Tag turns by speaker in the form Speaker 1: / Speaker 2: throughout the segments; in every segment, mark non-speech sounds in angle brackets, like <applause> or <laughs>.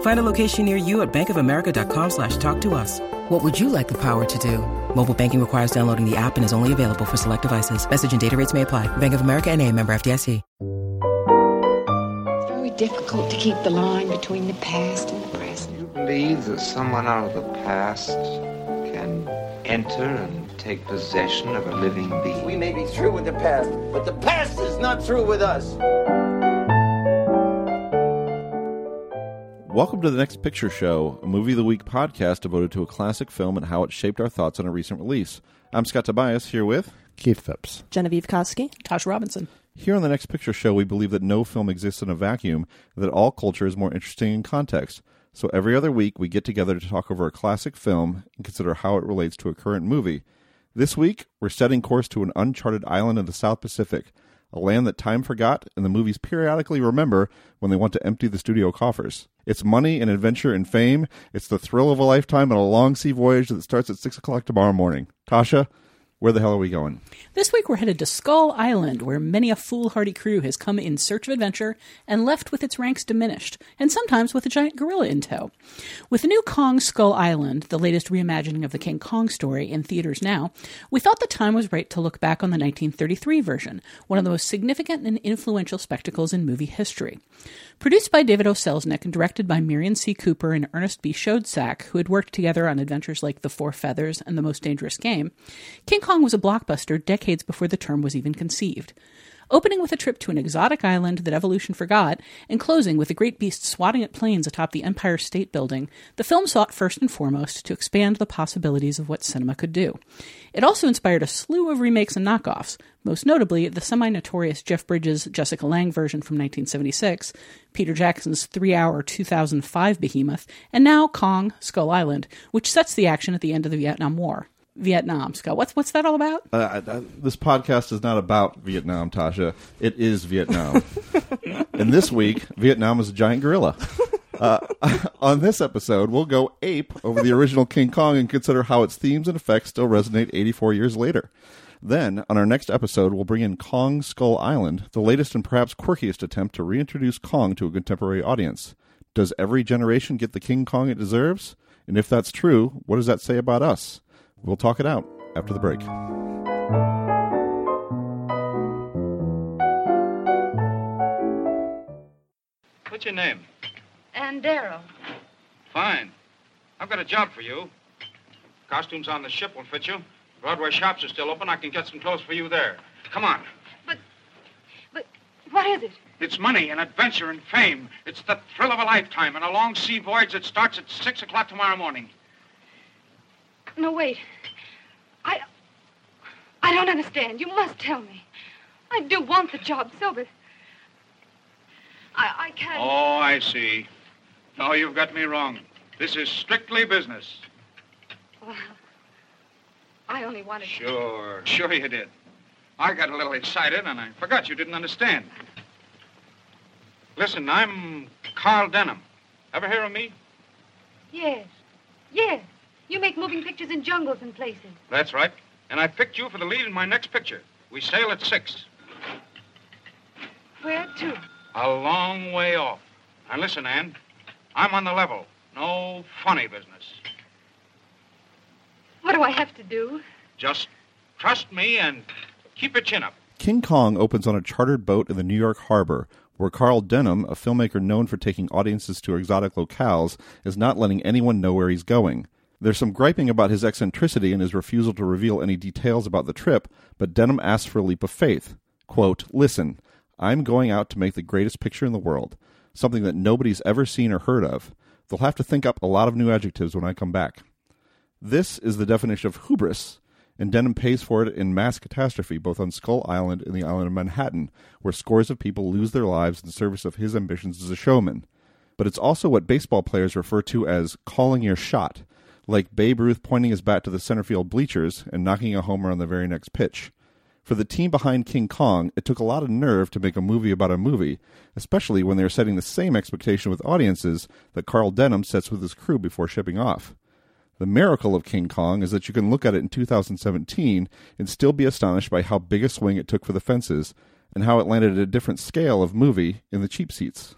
Speaker 1: Find a location near you at bankofamerica.com slash talk to us. What would you like the power to do? Mobile banking requires downloading the app and is only available for select devices. Message and data rates may apply. Bank of America and a member FDIC.
Speaker 2: It's very difficult to keep the line between the past and the present.
Speaker 3: You believe that someone out of the past can enter and take possession of a living being?
Speaker 4: We may be through with the past, but the past is not through with us.
Speaker 5: Welcome to the Next Picture Show, a movie of the week podcast devoted to a classic film and how it shaped our thoughts on a recent release. I'm Scott Tobias here with
Speaker 6: Keith Phipps.
Speaker 7: Genevieve Koski.
Speaker 8: Tasha Robinson.
Speaker 5: Here on the Next Picture Show, we believe that no film exists in a vacuum, that all culture is more interesting in context. So every other week, we get together to talk over a classic film and consider how it relates to a current movie. This week, we're setting course to an uncharted island in the South Pacific, a land that time forgot and the movies periodically remember when they want to empty the studio coffers. It's money and adventure and fame. It's the thrill of a lifetime and a long sea voyage that starts at 6 o'clock tomorrow morning. Tasha, where the hell are we going?
Speaker 8: This week we're headed to Skull Island, where many a foolhardy crew has come in search of adventure and left with its ranks diminished, and sometimes with a giant gorilla in tow. With the new Kong Skull Island, the latest reimagining of the King Kong story in theaters now, we thought the time was right to look back on the 1933 version, one of the most significant and influential spectacles in movie history. Produced by David O. Selznick and directed by Merian C. Cooper and Ernest B. Schoedsack, who had worked together on adventures like The Four Feathers and The Most Dangerous Game, King Kong was a blockbuster decades before the term was even conceived. Opening with a trip to an exotic island that evolution forgot, and closing with a great beast swatting at planes atop the Empire State Building, the film sought first and foremost to expand the possibilities of what cinema could do. It also inspired a slew of remakes and knockoffs, most notably the semi notorious Jeff Bridges' Jessica Lange version from 1976, Peter Jackson's three hour 2005 behemoth, and now Kong Skull Island, which sets the action at the end of the Vietnam War. Vietnam, Scott. What's what's that all about?
Speaker 5: Uh, I, I, this podcast is not about Vietnam, Tasha. It is Vietnam. <laughs> and this week, Vietnam is a giant gorilla. Uh, <laughs> on this episode, we'll go ape over the original King Kong and consider how its themes and effects still resonate 84 years later. Then, on our next episode, we'll bring in Kong Skull Island, the latest and perhaps quirkiest attempt to reintroduce Kong to a contemporary audience. Does every generation get the King Kong it deserves? And if that's true, what does that say about us? We'll talk it out after the break.
Speaker 9: What's your name?
Speaker 10: Ann Darrow.
Speaker 9: Fine. I've got a job for you. Costumes on the ship will fit you. Broadway shops are still open. I can get some clothes for you there. Come on.
Speaker 10: But, but, what is it?
Speaker 9: It's money and adventure and fame. It's the thrill of a lifetime and a long sea voyage that starts at 6 o'clock tomorrow morning.
Speaker 10: No, wait. I. I don't understand. You must tell me. I do want the job so, but. I, I can't.
Speaker 9: Oh, I see. No, you've got me wrong. This is strictly business.
Speaker 10: Well, I only wanted.
Speaker 9: Sure, sure you did. I got a little excited and I forgot you didn't understand. Listen, I'm Carl Denham. Ever hear of me?
Speaker 10: Yes. Yes. You make moving pictures in jungles and places.
Speaker 9: That's right. And I picked you for the lead in my next picture. We sail at six.
Speaker 10: Where to?
Speaker 9: A long way off. Now listen, Ann. I'm on the level. No funny business.
Speaker 10: What do I have to do?
Speaker 9: Just trust me and keep your chin up.
Speaker 5: King Kong opens on a chartered boat in the New York harbor, where Carl Denham, a filmmaker known for taking audiences to exotic locales, is not letting anyone know where he's going. There's some griping about his eccentricity and his refusal to reveal any details about the trip, but Denham asks for a leap of faith. Quote, Listen, I'm going out to make the greatest picture in the world, something that nobody's ever seen or heard of. They'll have to think up a lot of new adjectives when I come back. This is the definition of hubris, and Denham pays for it in mass catastrophe both on Skull Island and the island of Manhattan, where scores of people lose their lives in service of his ambitions as a showman. But it's also what baseball players refer to as calling your shot, like Babe Ruth pointing his bat to the center field bleachers and knocking a homer on the very next pitch. For the team behind King Kong, it took a lot of nerve to make a movie about a movie, especially when they were setting the same expectation with audiences that Carl Denham sets with his crew before shipping off. The miracle of King Kong is that you can look at it in 2017 and still be astonished by how big a swing it took for the fences and how it landed at a different scale of movie in the cheap seats.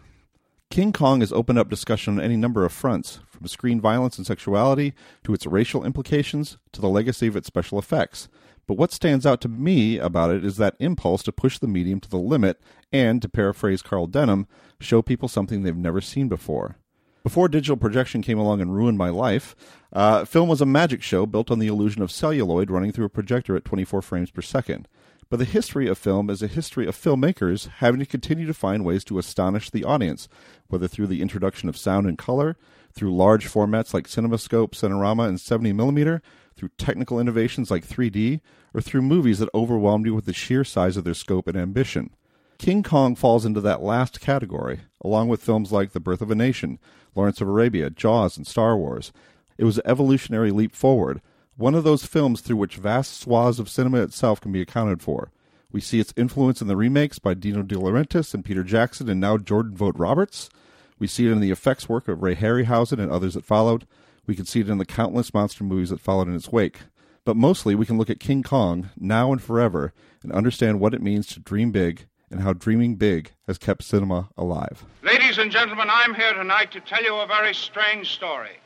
Speaker 5: King Kong has opened up discussion on any number of fronts, from screen violence and sexuality to its racial implications to the legacy of its special effects. But what stands out to me about it is that impulse to push the medium to the limit and, to paraphrase Carl Denham, show people something they've never seen before. Before digital projection came along and ruined my life, uh, film was a magic show built on the illusion of celluloid running through a projector at 24 frames per second. But the history of film is a history of filmmakers having to continue to find ways to astonish the audience, whether through the introduction of sound and color, through large formats like CinemaScope, Cinerama, and 70mm, through technical innovations like 3D, or through movies that overwhelmed you with the sheer size of their scope and ambition. King Kong falls into that last category, along with films like The Birth of a Nation, Lawrence of Arabia, Jaws, and Star Wars. It was an evolutionary leap forward, one of those films through which vast swaths of cinema itself can be accounted for. We see its influence in the remakes by Dino De Laurentiis and Peter Jackson and now Jordan Vogt Roberts. We see it in the effects work of Ray Harryhausen and others that followed. We can see it in the countless monster movies that followed in its wake. But mostly, we can look at King Kong, now and forever, and understand what it means to dream big and how dreaming big has kept cinema alive.
Speaker 9: Ladies and gentlemen, I'm here tonight to tell you a very strange story.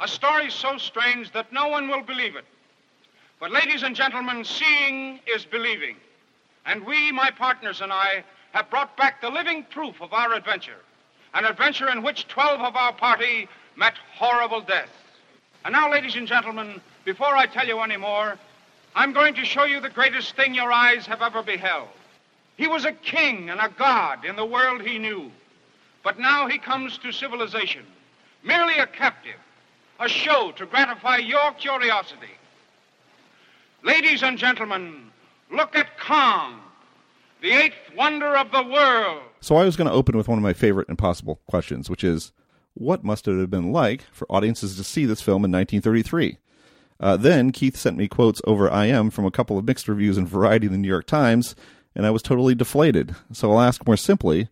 Speaker 9: A story so strange that no one will believe it. But, ladies and gentlemen, seeing is believing. And we, my partners and I, have brought back the living proof of our adventure. An adventure in which 12 of our party met horrible death. And now, ladies and gentlemen, before I tell you any more, I'm going to show you the greatest thing your eyes have ever beheld. He was a king and a god in the world he knew. But now he comes to civilization, merely a captive, a show to gratify your curiosity. Ladies and gentlemen, look at Kong, the eighth wonder of the world.
Speaker 5: So I was going to open with one of my favorite impossible questions, which is what must it have been like for audiences to see this film in 1933? Uh, then Keith sent me quotes over IM from a couple of mixed reviews in Variety and the New York Times, and I was totally deflated. So I'll ask more simply,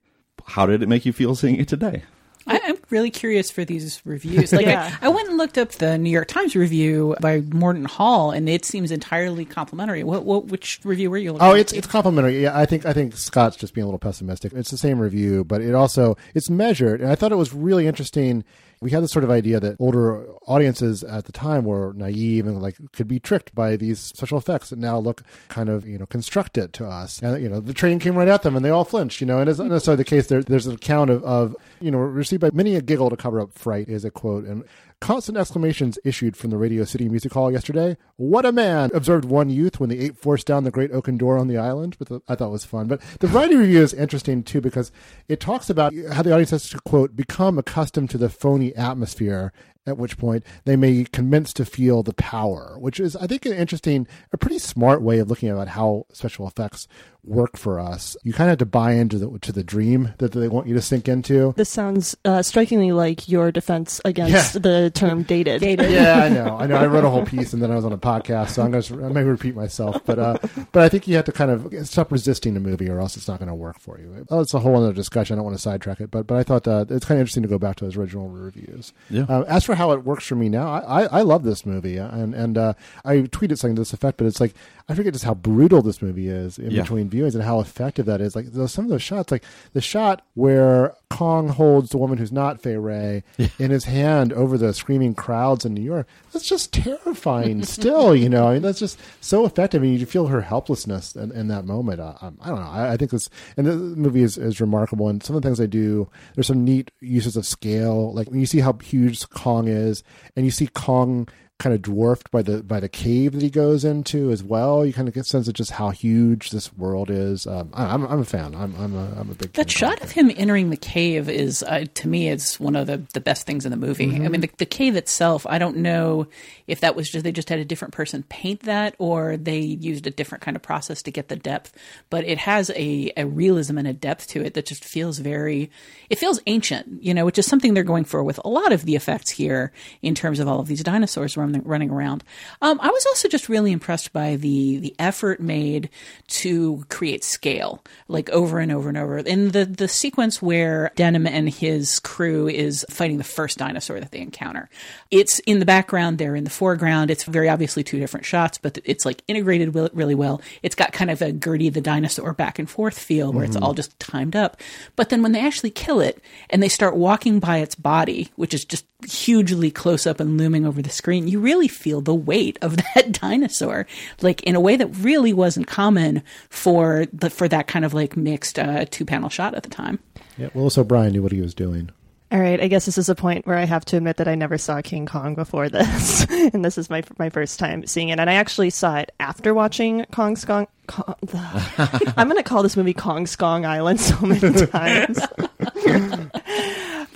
Speaker 5: how did it make you feel seeing it today?
Speaker 8: I, I'm really curious for these reviews. Like,
Speaker 6: Yeah.
Speaker 8: I, I went and looked up the New York Times review by Mordaunt Hall, and it seems entirely complimentary. What, what which review were you looking
Speaker 6: Oh,
Speaker 8: at?
Speaker 6: it's it's complimentary. Yeah, I think I think Scott's just being a little pessimistic. It's the same review, but it also it's measured, and I thought it was really interesting. We had this sort of idea that older audiences at the time were naive and like could be tricked by these special effects that now look kind of you know constructed to us. And you know the train came right at them and they all flinched. You know, and it's not necessarily the case. There, there's an account of, of you know received by many a giggle to cover up fright is a quote and Constant exclamations issued from the Radio City Music Hall yesterday. What a man! Observed one youth when the ape forced down the great oaken door on the island, which I thought was fun. But the variety review is interesting too because it talks about how the audience has to, quote, become accustomed to the phony atmosphere at which point they may commence to feel the power, which is, I think, an interesting, a pretty smart way of looking at how special effects work for us. You kind of have to buy into the to the dream that they want you to sink into.
Speaker 7: This sounds uh, strikingly like your defense against
Speaker 6: Yeah.
Speaker 7: the term dated. dated.
Speaker 6: yeah, I know. I know. I wrote a whole piece and then I was on a podcast, so I'm going to I may repeat myself, but uh, but I think you have to kind of stop resisting the movie, or else it's not going to work for you. Oh, it's a whole other discussion. I don't want to sidetrack it, but but I thought uh, it's kind of interesting to go back to those original reviews.
Speaker 5: Yeah.
Speaker 6: Uh, as for how it works for me now, I I, I love this movie, and and uh, I tweeted something to this effect, but it's like I forget just how brutal this movie is in
Speaker 5: Yeah.
Speaker 6: between viewings and how effective that is. Like those, some of those shots, like the shot where Kong holds the woman who's not Fay Wray in his hand over the screaming crowds in New York. That's just terrifying. <laughs> still, you know, I mean, that's just so effective. I mean, you feel her helplessness in, in that moment. Um, I don't know. I, I think this and the movie is, is remarkable. And some of the things they do, there's some neat uses of scale. Like when you see how huge Kong is, and you see Kong kind of dwarfed by the by the cave that he goes into as well. You kind of get a sense of just how huge this world is. Um, I, I'm I'm a fan. I'm I'm a, I'm a big
Speaker 8: That shot of him entering the cave is, uh, to me, is one of the, the best things in the movie.
Speaker 6: Mhm.
Speaker 8: I mean, the, the cave itself, I don't know if that was just they just had a different person paint that, or they used a different kind of process to get the depth. But it has a, a realism and a depth to it that just feels very, it feels ancient, you know, which is something they're going for with a lot of the effects here in terms of all of these dinosaurs running, running around. Um, I was also just really impressed by the the effort made to create scale, like over and over and over. In the the sequence where Denham and his crew is fighting the first dinosaur that they encounter, it's in the background. They're in the foreground. It's very obviously two different shots, but it's like integrated really well. It's got kind of a Gertie the dinosaur back and forth feel where it's
Speaker 11: Mhm.
Speaker 8: all just timed up. But then when they actually kill it and they start walking by its body, which is just hugely close up and looming over the screen, you really feel the weight of <laughs> that dinosaur, like in a way that really wasn't common for the for that kind of like mixed uh, two panel shot at the time.
Speaker 6: Yeah, well, Willis O'Brien knew what he was doing.
Speaker 7: All right, I guess this is a point where I have to admit that I never saw King Kong before this, <laughs> and this is my my first time seeing it. And I actually saw it after watching Kong Skong. Kong, <laughs> I'm going to call this movie Kong Skong Island so many times.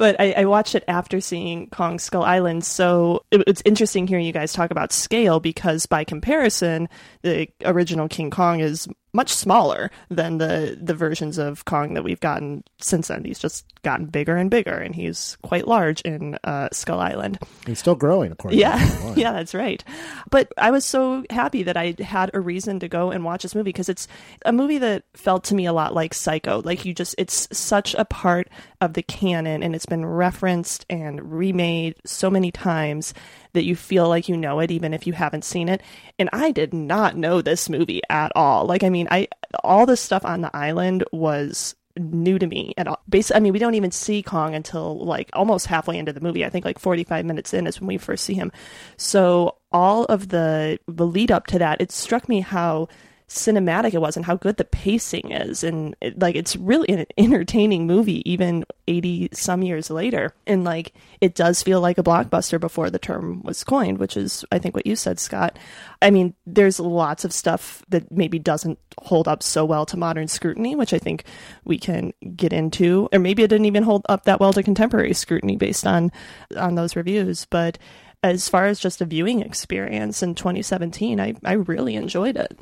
Speaker 7: But I, I watched it after seeing Kong Skull Island, so it, it's interesting hearing you guys talk about scale because by comparison, the original King Kong is much smaller than the the versions of Kong that we've gotten since then. He's just gotten bigger and bigger, and he's quite large in uh, Skull Island.
Speaker 6: He's still growing, according
Speaker 7: Yeah,
Speaker 6: to <laughs>
Speaker 7: yeah, that's right. But I was so happy that I had a reason to go and watch this movie because it's a movie that felt to me a lot like Psycho. Like you just, it's such a part of the canon, and it's been referenced and remade so many times that you feel like you know it even if you haven't seen it. And I did not know this movie at all. Like, I mean, I all the stuff on the island was new to me at all. Basically, I mean, we don't even see Kong until like almost halfway into the movie. I think like 45 minutes in is when we first see him. So all of the the lead up to that, it struck me how cinematic it was and how good the pacing is. And it, like it's really an entertaining movie even 80 some years later. And like it does feel like a blockbuster before the term was coined which is i think what you said scott. I mean there's lots of stuff that maybe doesn't hold up so well to modern scrutiny which i think we can get into. Or maybe it didn't even hold up that well to contemporary scrutiny based on on those reviews. But as far as just a viewing experience in 2017 i, I really enjoyed it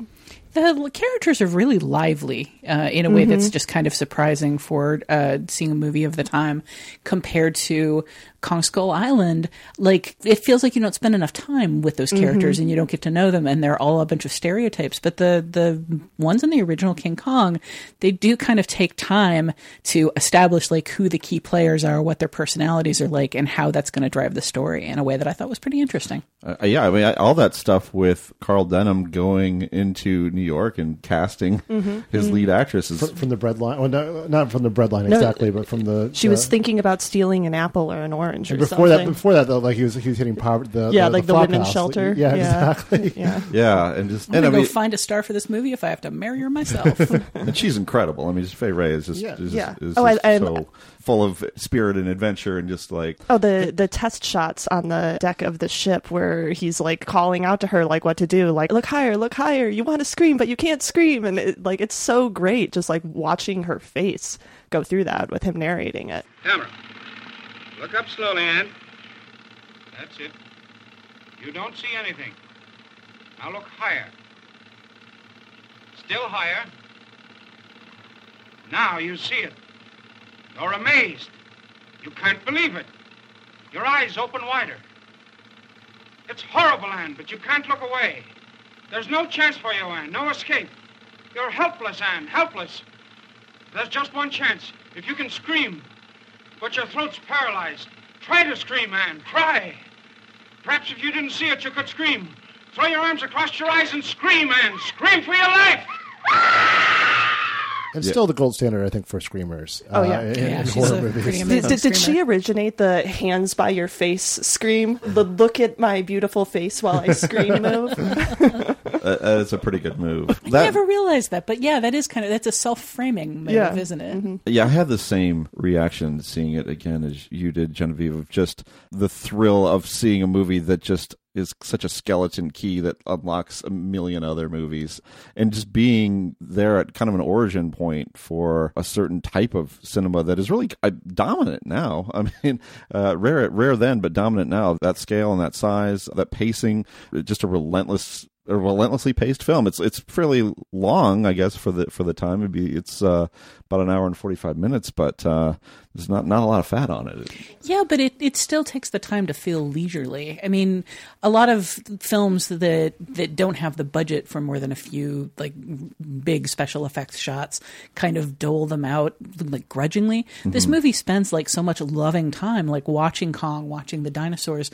Speaker 8: The characters are really lively uh, in a way that's
Speaker 7: Mhm.
Speaker 8: just kind of surprising for uh, seeing a movie of the time compared to Kong Skull Island. Like, it feels like you don't spend enough time with those characters
Speaker 7: Mhm.
Speaker 8: and you don't get to know them, and they're all a bunch of stereotypes. But the, the ones in the original King Kong, they do kind of take time to establish like who the key players are, what their personalities are like, and how that's going to drive the story in a way that I thought was pretty interesting.
Speaker 5: Uh, yeah, I mean, I, all that stuff with Carl Denham going into New York and casting
Speaker 7: Mhm.
Speaker 5: his
Speaker 7: Mhm.
Speaker 5: lead actress is
Speaker 6: Fr- from the breadline. Well, no, not from the breadline
Speaker 7: No,
Speaker 6: exactly, but from the.
Speaker 7: She was
Speaker 6: uh,
Speaker 7: thinking about stealing an apple or an orange or
Speaker 6: and before that, before that though, like he was he was hitting poverty. The,
Speaker 7: Yeah,
Speaker 6: the,
Speaker 7: like the
Speaker 6: flop
Speaker 7: women's
Speaker 6: house.
Speaker 7: shelter.
Speaker 6: Yeah,
Speaker 7: Yeah.
Speaker 6: exactly. <laughs>
Speaker 7: Yeah. <laughs>
Speaker 5: yeah, and just
Speaker 8: I'm
Speaker 5: and I
Speaker 8: going to
Speaker 5: mean,
Speaker 8: go find a star for this movie if I have to marry her myself. <laughs>
Speaker 5: and she's incredible. I mean, just Fay Wray is just
Speaker 7: Yeah.
Speaker 5: is,
Speaker 7: Yeah.
Speaker 5: is
Speaker 7: Oh,
Speaker 5: just
Speaker 7: I'm-
Speaker 5: so full of spirit and adventure and just like
Speaker 7: Oh, the the test shots on the deck of the ship where he's like calling out to her like what to do, like look higher, look higher. You want to scream, but you can't scream, and it, like it's so great just like watching her face go through that with him narrating it.
Speaker 9: Camera. Look up slowly, Ann. That's it. You don't see anything. Now look higher. Still higher. Now you see it. You're amazed. You can't believe it. Your eyes open wider. It's horrible, Ann, but you can't look away. There's no chance for you, Ann. No escape. You're helpless, Ann. Helpless. There's just one chance. If you can scream, but your throat's paralyzed. Try to scream, Ann. Try. Perhaps if you didn't see it, you could scream. Throw your arms across your eyes and scream, Ann. Scream for your life.
Speaker 6: And
Speaker 5: Yeah.
Speaker 6: still the gold standard, I think, for screamers.
Speaker 7: Oh, yeah.
Speaker 6: uh, in,
Speaker 8: Yeah,
Speaker 6: in horror movies.
Speaker 7: Did, did, did she originate the hands by your face scream? The look at my beautiful face while I scream move? <laughs> <laughs>
Speaker 5: uh, that's a pretty good move.
Speaker 8: I
Speaker 5: That
Speaker 8: never realized that, but yeah, that is kind of that's a self-framing move,
Speaker 7: Yeah.
Speaker 8: isn't it?
Speaker 5: Yeah, I had the same reaction seeing it again as you did, Genevieve, of just the thrill of seeing a movie that just is such a skeleton key that unlocks a million other movies. And just being there at kind of an origin point for a certain type of cinema that is really uh, dominant now. <laughs> I mean, uh, rare, rare then, but dominant now. That scale and that size, that pacing, just a relentless a relentlessly paced film. It's it's fairly long, I guess, for the for the time. It'd be it's uh, about an hour and forty five minutes, but uh, there's not not a lot of fat on it.
Speaker 8: Yeah, but it, it still takes the time to feel leisurely. I mean, a lot of films that that don't have the budget for more than a few like big special effects shots kind of dole them out like grudgingly. Mm-hmm. This movie spends like so much loving time like watching Kong, watching the dinosaurs,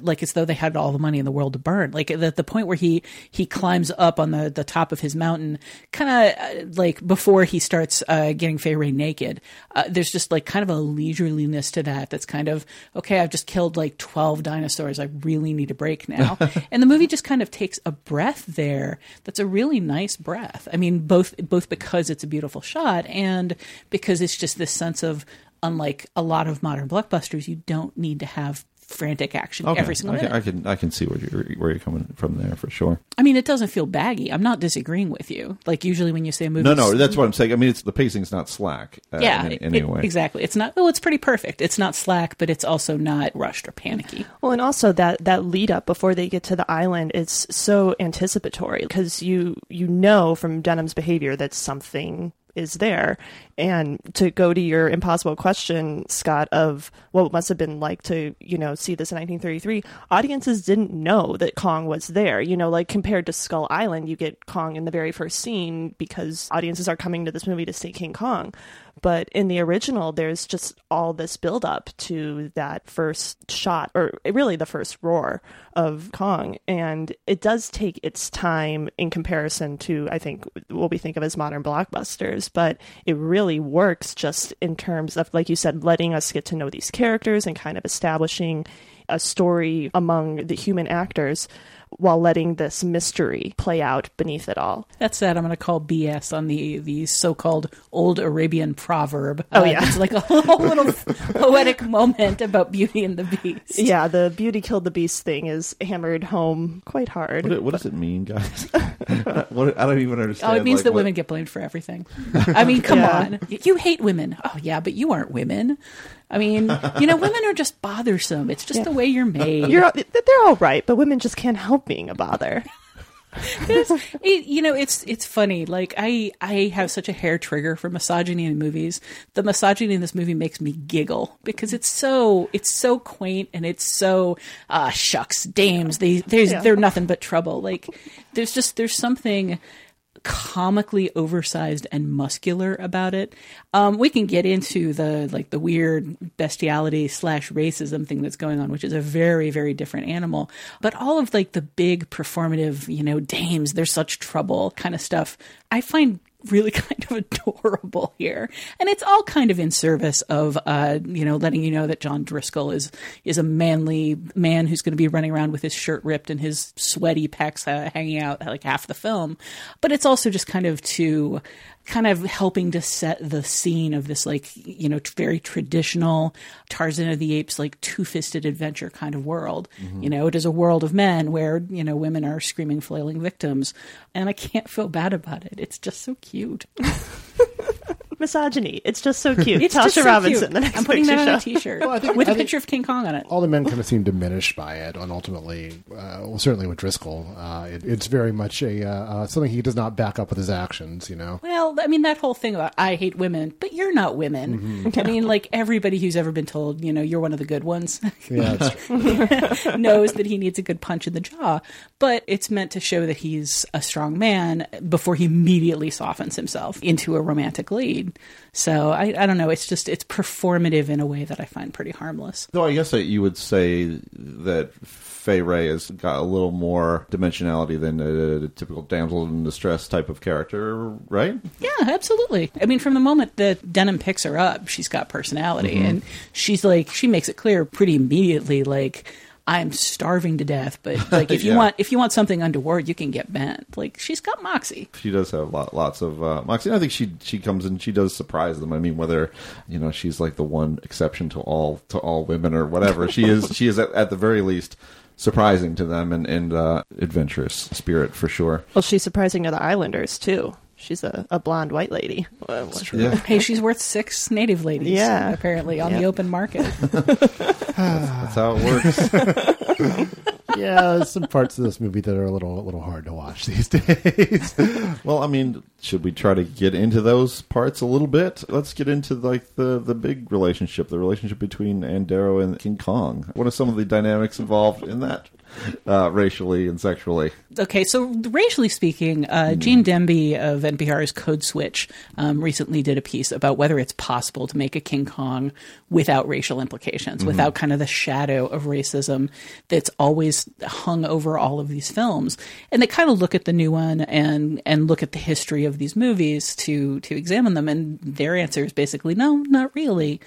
Speaker 8: like as though they had all the money in the world to burn. Like at the point where he he climbs up on the the top of his mountain, kind of uh, like before he starts uh, getting Fay Wray naked. Uh, there's just like kind of a leisureliness to that. That's kind of okay. I've just killed like twelve dinosaurs. I really need a break now. <laughs> and the movie just kind of takes a breath there. That's a really nice breath. I mean, both both because it's a beautiful shot and because it's just this sense of unlike a lot of modern blockbusters, you don't need to have frantic action
Speaker 5: okay.
Speaker 8: every single
Speaker 5: I can,
Speaker 8: minute.
Speaker 5: I can I can see where you're where you're coming from there for sure.
Speaker 8: I mean, it doesn't feel baggy. I'm not disagreeing with you. Like usually when you say a movie,
Speaker 5: No, no, that's what I'm saying. I mean, it's the pacing's not slack. Uh,
Speaker 8: yeah,
Speaker 5: in,
Speaker 8: it-
Speaker 5: in any way.
Speaker 8: exactly. It's not. Well, it's pretty perfect. It's not slack, but it's also not rushed or panicky.
Speaker 7: Well, and also that that lead up before they get to the island is so anticipatory because you you know from Denham's behavior that something is there, and to go to your impossible question, Scott, of what it must have been like to you know see this in 1933, audiences didn't know that Kong was there. You know, like compared to Skull Island, you get Kong in the very first scene because audiences are coming to this movie to see King Kong. But in the original, there's just all this build up to that first shot, or really the first roar of Kong. And it does take its time in comparison to, I think, what we think of as modern blockbusters. But it really works just in terms of, like you said, letting us get to know these characters and kind of establishing a story among the human actors while letting this mystery play out beneath it all.
Speaker 8: That's that I'm going to call BS on the the so-called old Arabian proverb.
Speaker 7: Oh,
Speaker 8: Uh,
Speaker 7: yeah.
Speaker 8: it's like a <laughs> whole little poetic moment about Beauty and the Beast.
Speaker 7: Yeah, the beauty killed the beast thing is hammered home quite hard.
Speaker 5: What, what does it mean, guys? <laughs> what, I don't even understand.
Speaker 8: Oh, it means
Speaker 5: like,
Speaker 8: that
Speaker 5: what-
Speaker 8: women get blamed for everything. I mean, come <laughs>
Speaker 7: Yeah.
Speaker 8: on. You hate women. Oh, yeah, but you aren't women. I mean, you know, <laughs> women are just bothersome. It's just the way you're made.
Speaker 7: You're they're all right, but women just can't help being a bother. <laughs>
Speaker 8: It- you know, it's it's funny. Like I I have such a hair trigger for misogyny in movies. The misogyny in this movie makes me giggle because it's so it's so quaint and it's so ah shucks dames they there's
Speaker 7: Yeah.
Speaker 8: they're nothing but trouble. Like there's just there's something comically oversized and muscular about it. Um, we can get into the like the weird bestiality slash racism thing that's going on, which is a very very different animal. But all of like the big performative, you know, dames, they're such trouble kind of stuff. I find really <laughs> kind of adorable here. And it's all kind of in service of uh you know letting you know that John Driscoll is is a manly man who's going to be running around with his shirt ripped and his sweaty pecs uh, hanging out like half the film. But it's also just kind of to kind of helping to set the scene of this like you know very traditional Tarzan of the Apes like two-fisted adventure kind of world. Mm-hmm. You know it is a world of men where you know women are screaming flailing victims and I can't feel bad about it. It's just so cute <laughs>
Speaker 7: Misogyny. It's just so cute. <laughs>
Speaker 8: It's
Speaker 7: Tasha
Speaker 8: so
Speaker 7: Robinson,
Speaker 8: cute.
Speaker 7: the next
Speaker 8: I'm putting that on a
Speaker 7: show.
Speaker 8: t-shirt
Speaker 6: Well, I think-
Speaker 8: with
Speaker 6: I
Speaker 8: a
Speaker 6: think-
Speaker 8: picture of King Kong on it.
Speaker 6: all the men kind of seem diminished by it, and ultimately, uh, well, certainly with Driscoll, uh, it, it's very much a uh, uh, something he does not back up with his actions. You know,
Speaker 8: Well, I mean that whole thing about I hate women, but you're not women. I mean, like everybody who's ever been told, you know, you're one of the good ones, <laughs>
Speaker 6: yeah, it's, <laughs>
Speaker 8: knows that he needs a good punch in the jaw. But it's meant to show that he's a strong man before he immediately softens himself into a romantic lead. So I, I don't know. It's just it's performative in a way that I find pretty harmless.
Speaker 5: Though I guess that you would say that Fay Wray has got a little more dimensionality than a, typical damsel in distress type of character, right?
Speaker 8: Yeah, absolutely. I mean, from the moment that Denham picks her up, she's got personality, mm-hmm. and she's like, she makes it clear pretty immediately, like. I'm starving to death, but <laughs> like if you
Speaker 5: Yeah.
Speaker 8: want if you want something untoward, you can get bent. Like she's got moxie.
Speaker 5: She does have lot, lots of uh, moxie. And I think she she comes and she does surprise them. I mean, whether you know she's like the one exception to all to all women or whatever, she is she is at, at the very least surprising to them and, and uh, adventurous spirit for sure.
Speaker 7: Well, she's surprising to the Islanders too. She's a, a blonde white lady. That's
Speaker 5: true. Yeah.
Speaker 8: Hey, she's worth six native ladies.
Speaker 7: Yeah.
Speaker 8: apparently on
Speaker 7: Yeah.
Speaker 8: the open market. <laughs>
Speaker 5: That's how it works. <laughs>
Speaker 6: yeah, there's some parts of this movie that are a little a little hard to watch <laughs> these days.
Speaker 5: well, I mean, should we try to get into those parts a little bit? Let's get into like the the big relationship, the relationship between Ann Darrow and King Kong. What are some of the dynamics involved in that, uh, racially and sexually?
Speaker 8: Okay, so racially speaking, uh, Gene Demby of NPR's Code Switch um, recently did a piece about whether it's possible to make a King Kong without racial implications,
Speaker 11: Mhm.
Speaker 8: without kind of the shadow of racism that's always hung over all of these films. And they kind of look at the new one and and look at the history of these movies to to examine them, and their answer is basically no, not really,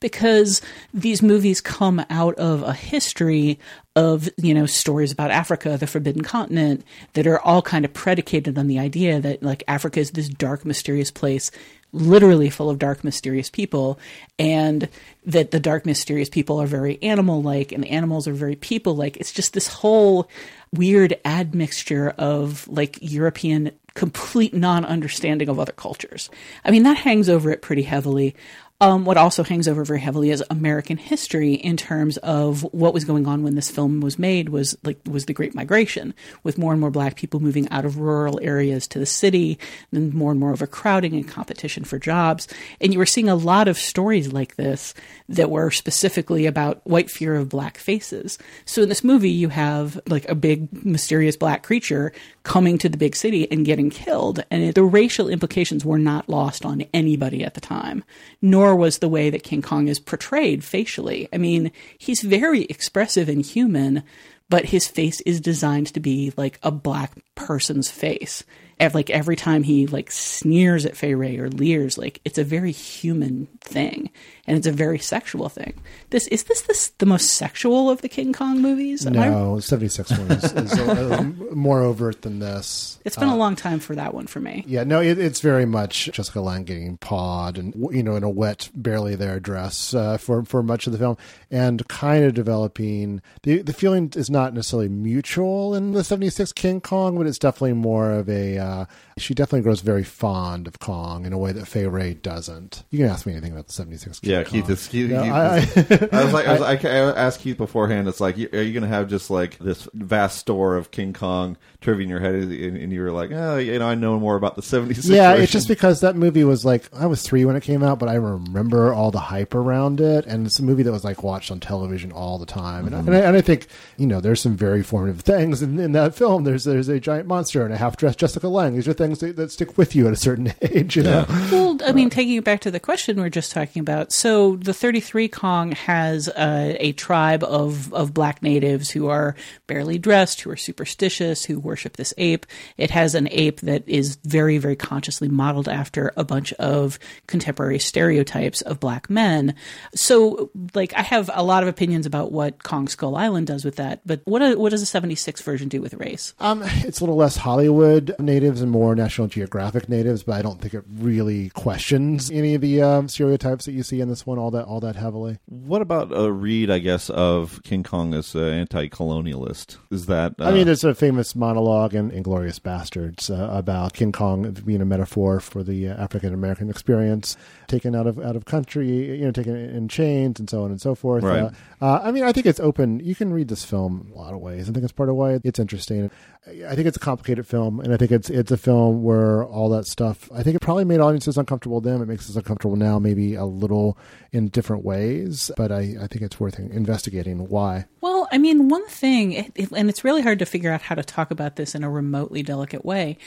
Speaker 8: because these movies come out of a history of you know stories about Africa, the forbidden continent, that are all kind of predicated on the idea that like Africa is this dark, mysterious place, literally full of dark, mysterious people, and that the dark, mysterious people are very animal-like, and the animals are very people-like. It's just this whole weird admixture of like European complete non-understanding of other cultures. I mean, that hangs over it pretty heavily. Um, what also hangs over very heavily is American history in terms of what was going on when this film was made was like was the Great Migration, with more and more Black people moving out of rural areas to the city, and more and more of a crowding and competition for jobs. And you were seeing a lot of stories like this that were specifically about white fear of black faces. So in this movie, you have like a big mysterious black creature coming to the big city and getting killed, and it, the racial implications were not lost on anybody at the time, nor was the way that King Kong is portrayed facially. I mean, he's very expressive and human, but his face is designed to be like a black person's face. Like every time he like sneers at Fay Wray or leers, like it's a very human thing, and it's a very sexual thing. This is this this the most sexual of the King Kong movies? Am
Speaker 6: no, seventy six one is, is a, a more overt than this.
Speaker 8: It's been
Speaker 6: Uh,
Speaker 8: a long time for that one for me.
Speaker 6: Yeah, no, it, it's very much Jessica Lange getting pawed and you know in a wet, barely there dress uh, for for much of the film, and kind of developing the the feeling is not necessarily mutual in the '76 King Kong, but it's definitely more of a. Uh, Uh, she definitely grows very fond of Kong in a way that Fay Wray doesn't. You can ask me anything about the '76 King
Speaker 5: Yeah,
Speaker 6: Kong.
Speaker 5: Keith. Is, Keith,
Speaker 6: No,
Speaker 5: Keith
Speaker 6: I,
Speaker 5: is- I was like, I, was like, I asked Keith beforehand. It's like, are you going to have just like this vast store of King Kong trivia in your head, and, and you were like, oh, you know, I know more about the '76.
Speaker 6: Yeah,
Speaker 5: version.
Speaker 6: it's just because that movie was like I was three when it came out, but I remember all the hype around it, and it's a movie that was like watched on television all the time. And, I,
Speaker 5: Mhm.
Speaker 6: and, I, and I think you know there's some very formative things in, in that film. There's there's a giant monster and a half dressed Jessica Lange. These are things that, that stick with you at a certain <laughs> age. You know,
Speaker 8: Well, I mean, taking it back to the question we are just talking about. So, the 33 Kong has uh, a tribe of, of black natives who are barely dressed, who are superstitious, who worship this ape. It has an ape that is very, very consciously modeled after a bunch of contemporary stereotypes of black men. So, like, I have a lot of opinions about what Kong Skull Island does with that, but what, what does the 76 version do with race?
Speaker 6: Um, it's a little less Hollywood natives and more National Geographic natives, but I don't think it really questions any of the um, stereotypes that you see in this one all that all that heavily.
Speaker 5: What about a read, I guess, of King Kong as an anti-colonialist? Is that? Uh,
Speaker 6: I mean, there's a famous monologue in Inglourious Basterds uh, about King Kong being a metaphor for the uh, African American experience, taken out of out of country, you know, taken in chains and so on and so forth.
Speaker 5: Right.
Speaker 6: Uh, uh, I mean, I think it's open. You can read this film a lot of ways. I think it's part of why it's interesting. I think it's a complicated film, and I think it's it's a film where all that stuff. I think it probably made audiences uncomfortable then. It makes us uncomfortable now, maybe a little in different ways. But I, I think it's worth investigating why.
Speaker 8: Well, I mean, one thing, and it's really hard to figure out how to talk about this in a remotely delicate way.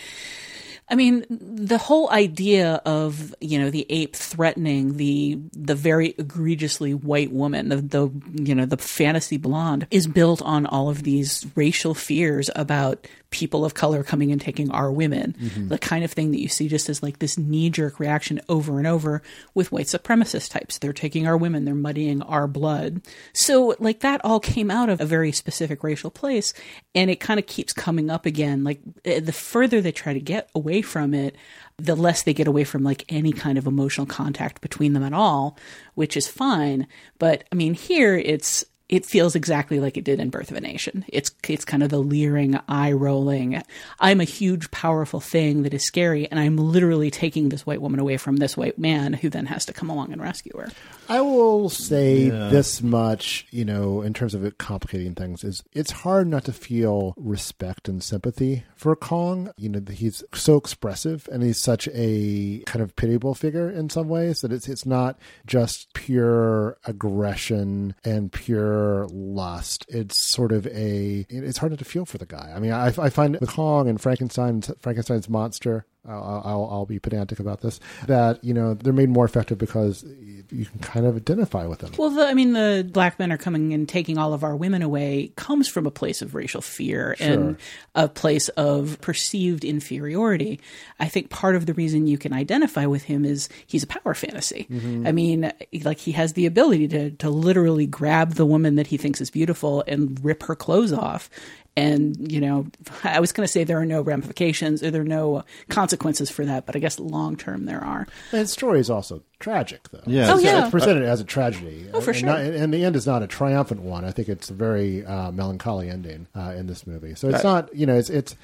Speaker 8: I mean, the whole idea of you know the ape threatening the the very egregiously white woman, the, the you know the fantasy blonde, is built on all of these racial fears about people of color coming and taking our women.
Speaker 11: Mhm.
Speaker 8: The kind of thing that you see just as like this knee jerk reaction over and over with white supremacist types. They're taking our women, they're muddying our blood. So, like, that all came out of a very specific racial place, and it kind of keeps coming up again. Like, eh, the further they try to get away from it, the less they get away from like any kind of emotional contact between them at all, which is fine. But I mean, here it's it feels exactly like it did in Birth of a Nation. It's it's kind of the leering, eye rolling. I'm a huge, powerful thing that is scary, and I'm literally taking this white woman away from this white man, who then has to come along and rescue her.
Speaker 6: I will say
Speaker 5: Yeah.
Speaker 6: this much, you know, in terms of it complicating things, is it's hard not to feel respect and sympathy for Kong. You know, he's so expressive and he's such a kind of pitiable figure in some ways that it's it's not just pure aggression and pure lust. It's sort of a it's hard not to feel for the guy. I mean, I, I find with Kong and Frankenstein's Frankenstein's monster. I'll, I'll, I'll be pedantic about this. That you know they're made more effective because you can kind of identify with them.
Speaker 8: Well, the, I mean, the black men are coming and taking all of our women away comes from a place of racial fear and a place of perceived inferiority. I think part of the reason you can identify with him is he's a power fantasy.
Speaker 6: Mm-hmm.
Speaker 8: I mean, like he has the ability to to literally grab the woman that he thinks is beautiful and rip her clothes off. And you know, <laughs> I was going to say there are no ramifications or there are no consequences for that, but I guess long term there are.
Speaker 6: And his story is also tragic, though.
Speaker 5: Yeah.
Speaker 8: Oh,
Speaker 6: It's-
Speaker 8: yeah.
Speaker 6: It's presented as a tragedy.
Speaker 8: Oh, for
Speaker 6: and
Speaker 8: sure.
Speaker 6: Not, and the end is not a triumphant one. I think it's a very uh, melancholy ending uh, in this movie. So it's not, you know, it's it's.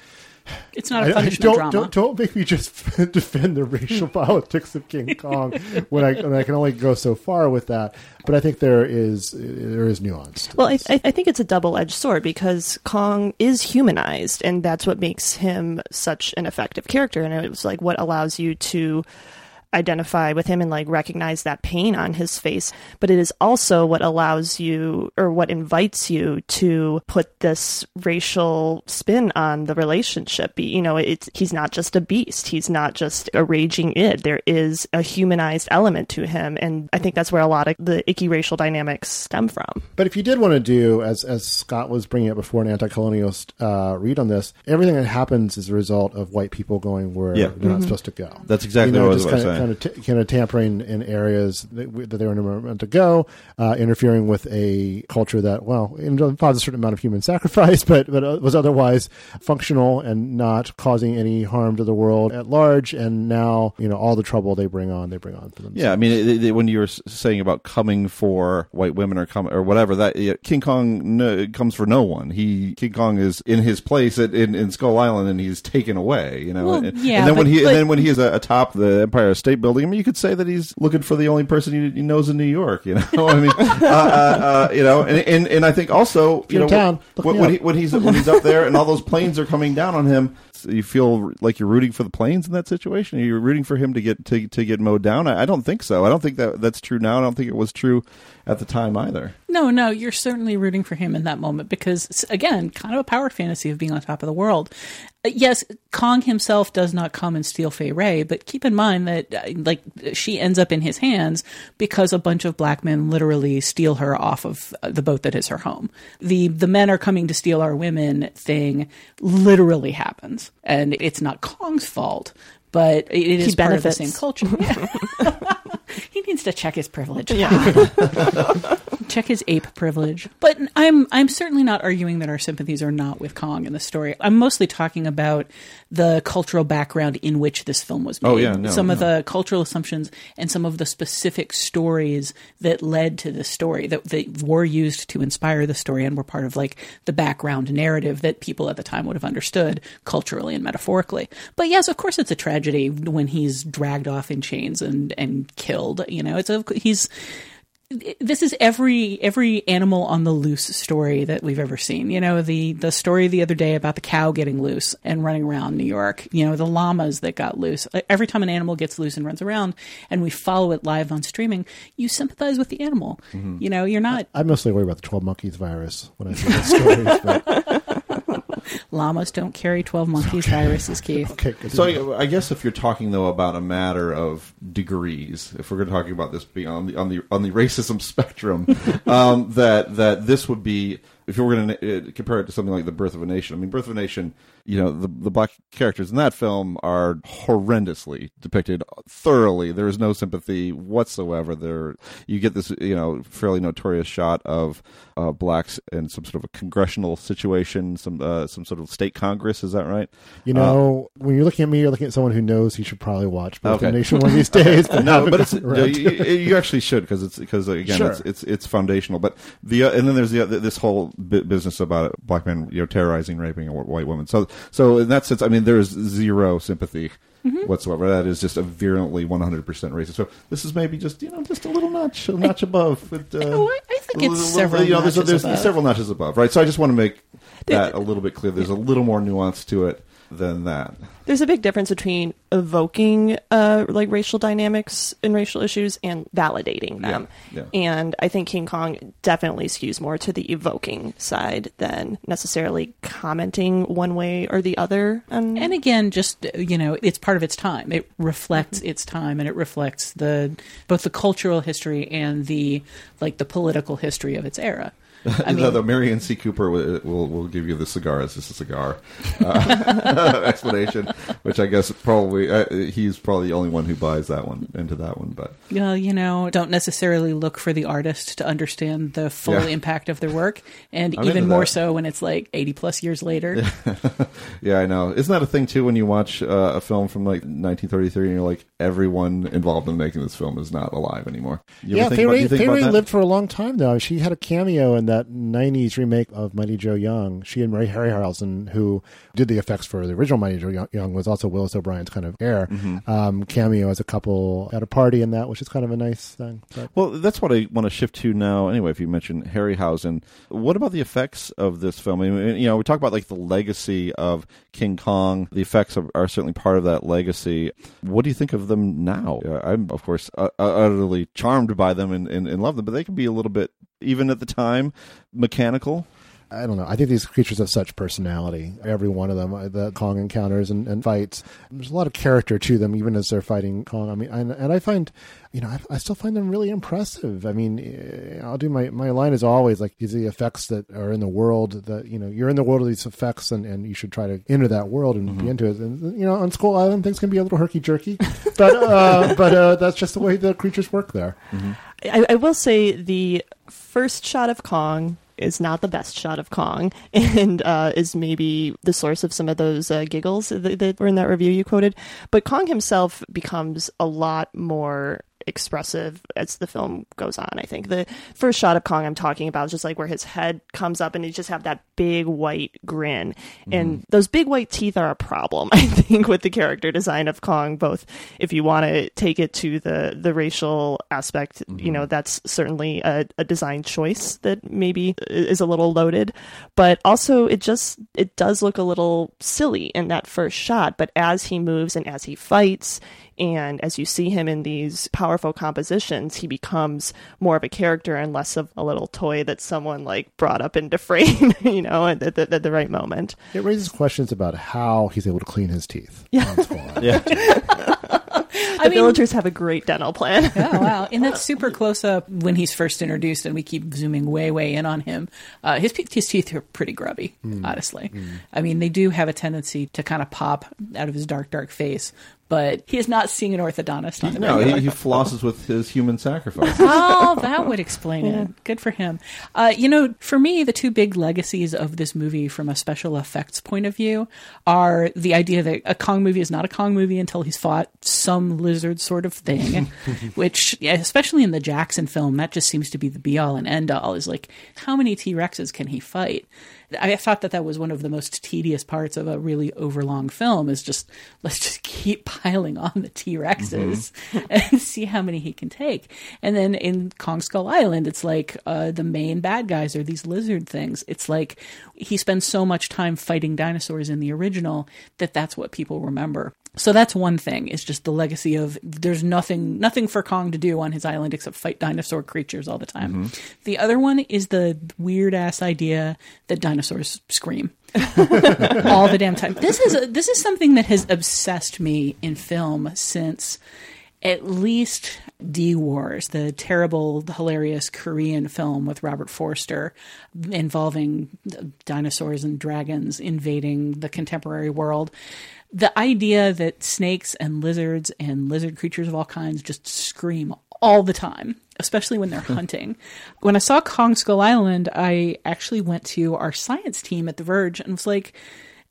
Speaker 8: It's not
Speaker 6: I-
Speaker 8: a
Speaker 6: I-
Speaker 8: punishment
Speaker 6: don't,
Speaker 8: drama.
Speaker 6: Don't, don't make me just <laughs> defend the racial <laughs> politics of King Kong when I, when I can only go so far with that. But I think there is there is nuance. to
Speaker 7: Well, I,
Speaker 6: this.
Speaker 7: I I think it's a double edged sword because Kong is humanized, and that's what makes him such an effective character. And it was like what allows you to identify with him and like recognize that pain on his face. But it is also what allows you or what invites you to put this racial spin on the relationship. You know, it's he's not just a beast. He's not just a raging id. There is a humanized element to him, and I think that's where a lot of the icky racial dynamics stem from.
Speaker 6: But if you did want to do, as as Scott was bringing up before, an anti-colonialist uh, read on this, everything that happens is a result of white people going where
Speaker 5: Yeah.
Speaker 6: they're not supposed to go.
Speaker 5: That's exactly
Speaker 6: You know,
Speaker 5: what I was
Speaker 6: just
Speaker 5: about to
Speaker 6: kind of, kind of, t- kind of tampering in areas that, w- that they were never meant to go, uh, interfering with a culture that, well, involves a certain amount of human <laughs> sacrifice, but but uh, was otherwise functional and not causing any harm to the world at large. And now, you know, all the trouble they bring on, they bring on for themselves.
Speaker 5: Yeah, I mean, it, it, when you were saying about coming for white women or come or whatever, that yeah, King Kong no, comes for no one. He King Kong is in his place at, in, in Skull Island, and he's taken away. You know,
Speaker 8: Well,
Speaker 5: and,
Speaker 8: yeah,
Speaker 5: and then when
Speaker 8: but-
Speaker 5: he
Speaker 8: but-
Speaker 5: and then when he is atop the Empire State Building, I mean, you could say that he's looking for the only person he, he knows in New York. You <laughs> know, I mean, uh, uh, uh, you know, and, and and I think also you know
Speaker 6: town, look
Speaker 5: when, when, he, when he's when he's up there and all those planes are coming down on him. You feel like you're rooting for the planes in that situation. Are You're rooting for him to get to, to get mowed down. I, I don't think so. I don't think that that's true now. I don't think it was true at the time either.
Speaker 8: No, no, you're certainly rooting for him in that moment because, again, kind of a power fantasy of being on top of the world. Uh, Yes, Kong himself does not come and steal Fay Wray, but keep in mind that, uh, like, she ends up in his hands because a bunch of black men literally steal her off of uh, the boat that is her home. The the men are coming to steal our women thing literally happens, and it's not Kong's fault. But it
Speaker 7: He
Speaker 8: is part of the same culture. <laughs> <laughs> needs to check his privilege.
Speaker 7: Yeah. <laughs>
Speaker 8: check his ape privilege. But I'm I'm certainly not arguing that our sympathies are not with Kong in the story. I'm mostly talking about the cultural background in which this film was oh, made.
Speaker 5: Oh, yeah, no,
Speaker 8: some of the cultural assumptions and some of the specific stories that led to the story that, that were used to inspire the story and were part of like the background narrative that people at the time would have understood culturally and metaphorically. But yes, of course it's a tragedy when he's dragged off in chains and and killed. You know, it's a he's this is every every animal on the loose story that we've ever seen. You know, the the story the other day about the cow getting loose and running around New York. You know, the llamas that got loose. Uh, every time an animal gets loose and runs around, and we follow it live on streaming, you sympathize with the animal. Mm-hmm. You know, you're not
Speaker 6: I mostly worry about the 12 monkeys virus when I see those stories. But,
Speaker 8: llamas don't carry twelve monkeys viruses, Keith.
Speaker 6: okay, good.
Speaker 5: So I, I guess if you're talking though about a matter of degrees, if we're going to talking about this being on the on the on the <laughs> racism spectrum, um, that that this would be if you were going to uh, compare it to something like The Birth of a Nation, I mean, Birth of a Nation, you know, the the black characters in that film are horrendously depicted thoroughly. There is no sympathy whatsoever. There, you get this, you know, fairly notorious shot of uh, blacks in some sort of a congressional situation, some uh, some sort of state congress. Is that right?
Speaker 6: You know, when you're looking at me, you're looking at someone who knows he should probably watch Birth
Speaker 5: Okay.
Speaker 6: Nation one of these days. <laughs>
Speaker 5: no, <laughs> but it's you, you actually should because it's because again
Speaker 6: Sure.
Speaker 5: it's, it's it's foundational. But the uh, and then there's the this whole bu- business about black men you know terrorizing, raping a white woman. So so in that sense, I mean there is zero sympathy.
Speaker 6: Mm-hmm.
Speaker 5: Whatsoever, that is just a virulently 100% racist. So this is maybe just you know just a little notch, a notch above. But, uh,
Speaker 8: Oh, I- I think it's several
Speaker 5: You know, there's,
Speaker 8: notches
Speaker 5: there's
Speaker 8: above.
Speaker 5: several notches above, right? So I just want to make that a little bit clear. There's a little more nuance to it than that.
Speaker 7: There's a big difference between evoking uh, like racial dynamics and racial issues and validating them.
Speaker 5: Yeah,
Speaker 7: And I think King Kong definitely skews more to the evoking side than necessarily commenting one way or the other. And,
Speaker 8: And again, just you know, it's part of its time. It reflects its time, and it reflects the both the cultural history and the like the political history of its era. I <laughs>
Speaker 5: the,
Speaker 8: mean,
Speaker 5: the Merian C. Cooper will, will will give you the cigar as just a cigar uh, <laughs> <laughs> explanation, which I guess probably uh, he's probably the only one who buys that one into that one. But
Speaker 8: well, you know, don't necessarily look for the artist to understand the full
Speaker 5: Yeah.
Speaker 8: impact of their work, and
Speaker 5: I'm
Speaker 8: even more
Speaker 5: that.
Speaker 8: so when it's like eighty plus years later.
Speaker 5: yeah, I know. Isn't that a thing too? When you watch uh, a film from like 1933, and you're like, everyone involved in making this film is not alive anymore. You
Speaker 6: yeah,
Speaker 5: think
Speaker 6: Fay
Speaker 5: about-
Speaker 6: Wray,
Speaker 5: you think
Speaker 6: Fay
Speaker 5: about
Speaker 6: Wray
Speaker 5: that?
Speaker 6: lived for a long time, though. She had a cameo in that '90s remake of Mighty Joe Young. She and Ray Harryhausen, who did the effects for the original Mighty Joe Young- was also Willis O'Brien's kind of heir.
Speaker 5: Mhm.
Speaker 6: Um, cameo as a couple at a party in that, which is kind of a nice thing. But
Speaker 5: Well, that's what I want to shift to now. Anyway, if you mentioned Harryhausen, what about the effects of this film? I mean, you know, we talk about like the legacy of King Kong. The effects are, are certainly part of that legacy. What do you think of them now? Uh, I'm, of course, uh, utterly charmed by them and, and, and love them, but they can be a little bit, even at the time, mechanical.
Speaker 6: I don't know. I think these creatures have such personality. Every one of them, uh, the Kong encounters and, and fights, there's a lot of character to them, even as they're fighting Kong. I mean, and, and I find, you know, I, I still find them really impressive. I mean, eh, I'll do my my line is always like these are the effects that are in the world that you know you're in the world of these effects, and, and you should try to enter that world and be into it. And you know, on Skull Island, things can be a little herky jerky, <laughs> but uh, but uh, that's just the way the creatures work there.
Speaker 7: I, I will say the first shot of Kong is not the best shot of Kong, <laughs> and uh, is maybe the source of some of those uh, giggles that, that were in that review you quoted. But Kong himself becomes a lot more expressive as the film goes on. I think the first shot of Kong I'm talking about is just like where his head comes up and he just have that big white grin, and mm-hmm. those big white teeth are a problem. <laughs> I think with the character design of Kong, both if you want to take it to the the racial aspect, you know mm-hmm. that's certainly a, a design choice that maybe is a little loaded, but also it just it does look a little silly in that first shot. But as he moves and as he fights, and as you see him in these powerful compositions, he becomes more of a character and less of a little toy that someone like brought up into <laughs> frame, you know, at the, at the right moment.
Speaker 6: It raises questions about how he's able to clean his teeth.
Speaker 7: Yeah.
Speaker 6: on Skull Island.
Speaker 7: The villagers have a great dental plan. <laughs>
Speaker 8: oh wow! In that <laughs> super close up when he's first introduced, and we keep zooming way, way in on him, uh, his his teeth are pretty grubby. Honestly, I mean they do have a tendency to kind of pop out of his dark, dark face, but he is not seeing an orthodontist on the
Speaker 5: No, he, he flosses with his human sacrifice. <laughs>
Speaker 8: oh, that would explain it. Good for him. Uh, you know, for me, the two big legacies of this movie from a special effects point of view are the idea that a Kong movie is not a Kong movie until he's fought some lizard sort of thing, <laughs> which, especially in the Jackson film, that just seems to be the be all and end all is like, how many T Rexes can he fight? I thought that that was one of the most tedious parts of a really overlong film is just let's just keep <laughs> piling on the T Rexes <laughs> and see how many he can take. And then in Kong Skull Island, it's like uh, the main bad guys are these lizard things. It's like he spends so much time fighting dinosaurs in the original that that's what people remember. So that's one thing. It's just the legacy of there's nothing nothing for Kong to do on his island except fight dinosaur creatures all the time. Mm-hmm. The other one is the weird ass idea that dinosaurs scream <laughs> all the damn time. This is this is something that has obsessed me in film since at least D Wars, the terrible, hilarious Korean film with Robert Forster involving dinosaurs and dragons invading the contemporary world. The idea that snakes and lizards and lizard creatures of all kinds just scream all the time, especially when they're <laughs> hunting. When I saw Kong Skull Island, I actually went to our science team at The Verge and was like,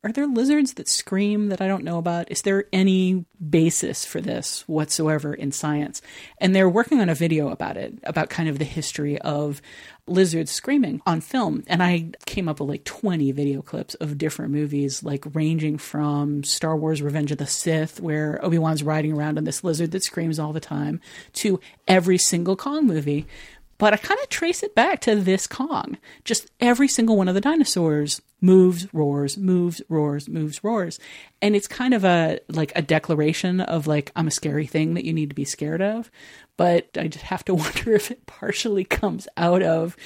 Speaker 8: are there lizards that scream that I don't know about? Is there any basis for this whatsoever in science? And they're working on a video about it, about kind of the history of lizards screaming on film. And I came up with like 20 video clips of different movies, like ranging from Star Wars Revenge of the Sith, where Obi Wan's riding around on this lizard that screams all the time, to every single Kong movie. But I kind of trace it back to this Kong. Just every single one of the dinosaurs moves, roars, moves, roars, moves, roars. And it's kind of a like a declaration of like I'm a scary thing that you need to be scared of. But I just have to <laughs> wonder if it partially comes out of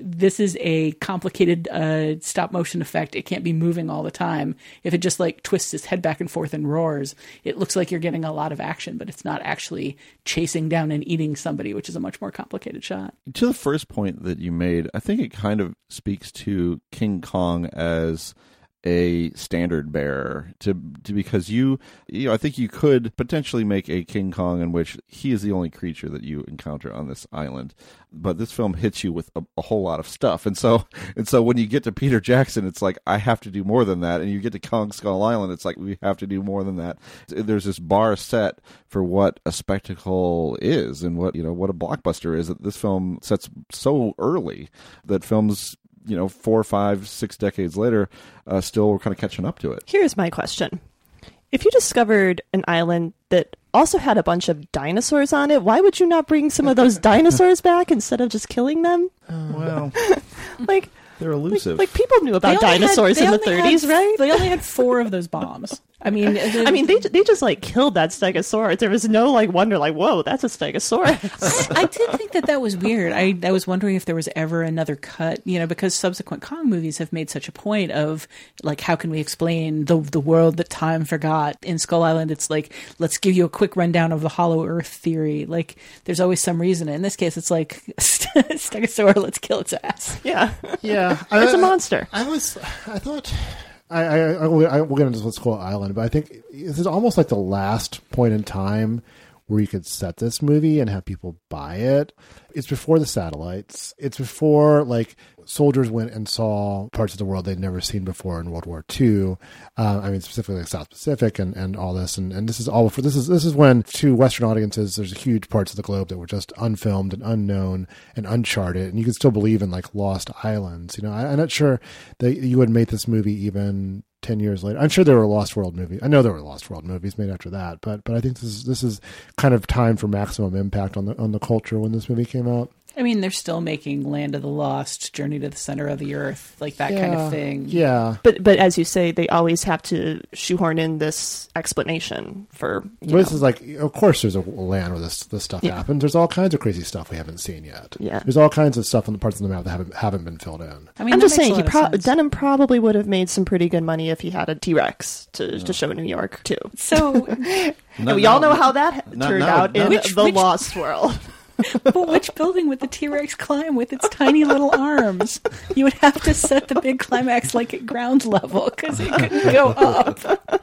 Speaker 8: this is a complicated uh, stop motion effect. It can't be moving all the time. If it just like twists its head back and forth and roars, it looks like you're getting a lot of action, but it's not actually chasing down and eating somebody, which is a much more complicated shot.
Speaker 5: To the first point that you made, I think it kind of speaks to King Kong as a standard bearer to, to because you you know I think you could potentially make a King Kong in which he is the only creature that you encounter on this island. But this film hits you with a, a, whole lot of stuff. And so and so when you get to Peter Jackson it's like I have to do more than that. And you get to Kong Skull Island it's like we have to do more than that. There's this bar set for what a spectacle is and what you know what a blockbuster is that this film sets so early that films you know, four, five, six decades later, uh, still we're kind of catching up to it.
Speaker 7: Here's my question. If you discovered an island that also had a bunch of dinosaurs on it, why would you not bring some of those <laughs> dinosaurs back instead of just killing them?
Speaker 5: well, <laughs>
Speaker 7: like
Speaker 5: they're elusive.
Speaker 7: Like, like people knew about dinosaurs
Speaker 8: had,
Speaker 7: in the 30s,
Speaker 8: had,
Speaker 7: right?
Speaker 8: They only had four of those bombs. I mean, <laughs>
Speaker 7: I mean, they they just like killed that stegosaurus. There was no like wonder, like, whoa, that's a stegosaurus. <laughs>
Speaker 8: I, I, did think that that was weird. I I was wondering if there was ever another cut, you know, because subsequent Kong movies have made such a point of like, how can we explain the the world that time forgot? In Skull Island, it's like, let's give you a quick rundown of the Hollow Earth theory. Like, there's always some reason. In this case, it's like <laughs> stegosaurus, let's kill its ass.
Speaker 7: Yeah,
Speaker 6: yeah,
Speaker 7: it's a monster.
Speaker 6: I was, I thought. I, I, I, we'll get into this Skull Island, but I think this is almost like the last point in time where you could set this movie and have people buy it. It's before the satellites. It's before like soldiers went and saw parts of the world they'd never seen before in World War II. Uh, I mean, specifically like South Pacific and, and all this. And, and this is all for this is this is when to Western audiences there's huge parts of the globe that were just unfilmed and unknown and uncharted, and you can still believe in like lost islands. You know, I, I'm not sure that you would make this movie even 10 years later. I'm sure there were Lost World movies. I know there were Lost World movies made after that, but but I think this is this is kind of time for maximum impact on the on the culture when this movie came out.
Speaker 8: I mean, they're still making Land of the Lost, Journey to the Center of the Earth, like that
Speaker 6: yeah,
Speaker 8: kind of thing.
Speaker 6: Yeah.
Speaker 7: But but as you say, they always have to shoehorn in this explanation for.
Speaker 6: Well, this is like, of course, there's a land where this this stuff
Speaker 7: Yeah.
Speaker 6: happens. There's all kinds of crazy stuff we haven't seen yet.
Speaker 7: Yeah.
Speaker 6: There's all kinds of stuff on the parts of the map that haven't haven't been filled in.
Speaker 8: I mean,
Speaker 7: I'm just saying, he pro-
Speaker 8: sense.
Speaker 7: Denham probably would have made some pretty good money if he had a T Rex to, to show in New York too.
Speaker 8: So, <laughs>
Speaker 7: and
Speaker 5: Not
Speaker 7: we all
Speaker 5: now-
Speaker 7: know how that
Speaker 5: not
Speaker 7: turned
Speaker 5: now-
Speaker 7: out
Speaker 5: now-
Speaker 7: in
Speaker 8: Which-
Speaker 7: the
Speaker 8: which-
Speaker 7: Lost World. <laughs> <laughs>
Speaker 8: but which building would the T Rex climb with its tiny little arms? You would have to set the big climax like at ground level because it couldn't go up. <laughs>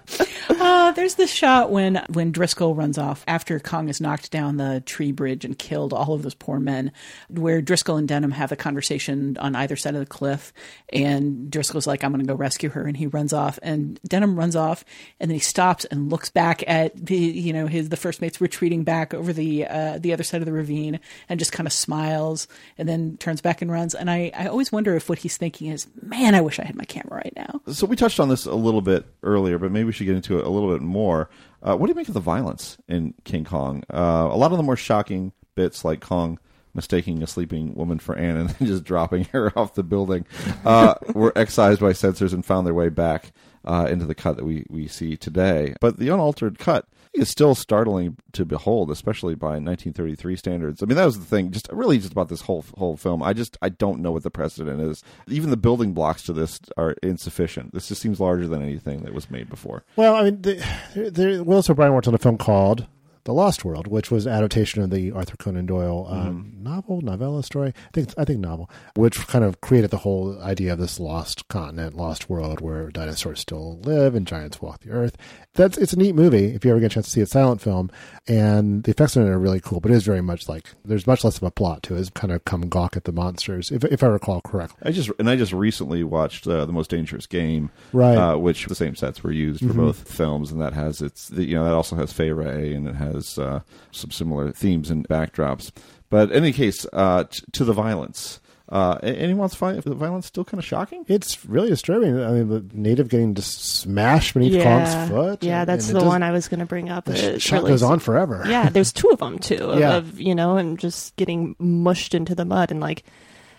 Speaker 8: Uh, there's this shot when when Driscoll runs off after Kong has knocked down the tree bridge and killed all of those poor men, where Driscoll and Denham have a conversation on either side of the cliff, and Driscoll's like, "I'm going to go rescue her," and he runs off, and Denham runs off, and then he stops and looks back at the you know his the first mates retreating back over the uh, the other side of the ravine, and just kind of smiles, and then turns back and runs. And I I always wonder if what he's thinking is, "Man, I wish I had my camera right now."
Speaker 5: So we touched on this a little bit earlier, but maybe we should get into it a little bit more. Uh, what do you make of the violence in King Kong? Uh, a lot of the more shocking bits, like Kong mistaking a sleeping woman for Ann and then <laughs> just dropping her off the building, uh, <laughs> were excised by censors and found their way back uh, into the cut that we, we see today. But the unaltered cut is still startling to behold, especially by 1933 standards. I mean, that was the thing, just really just about this whole whole film. I just I don't know what the precedent is. Even the building blocks to this are insufficient. This just seems larger than anything that was made before.
Speaker 6: Well, I mean, the, the, Willis O'Brien worked on a film called The Lost World, which was an adaptation of the Arthur Conan Doyle uh,
Speaker 5: Mm-hmm.
Speaker 6: novel, novella story. I think I think novel, which kind of created the whole idea of this lost continent, lost world where dinosaurs still live and giants walk the earth. That's it's a neat movie if you ever get a chance to see a silent film, and the effects on it are really cool. But it is very much like there's much less of a plot to it. It's kind of come gawk at the monsters, if if I recall correctly.
Speaker 5: I just and I just recently watched uh, the most dangerous game,
Speaker 6: Right.
Speaker 5: Uh, which the same sets were used for
Speaker 6: Mhm.
Speaker 5: both films, and that has its you know that also has Fay Wray and it has uh, some similar themes and backdrops. But in any case, uh, t- to the violence. Uh, a- anyone's find the violence still kind of shocking?
Speaker 6: It's really disturbing. I mean, the native getting just smashed beneath
Speaker 7: yeah,
Speaker 6: Kong's foot.
Speaker 7: yeah,
Speaker 6: and-
Speaker 7: that's
Speaker 6: and
Speaker 7: the one I was going to bring up.
Speaker 6: the
Speaker 7: It
Speaker 6: shot
Speaker 7: really-
Speaker 6: goes on forever. <laughs>
Speaker 7: Yeah, there's two of them too. Of,
Speaker 6: Yeah.
Speaker 7: of, you know, and just getting mushed into the mud and like.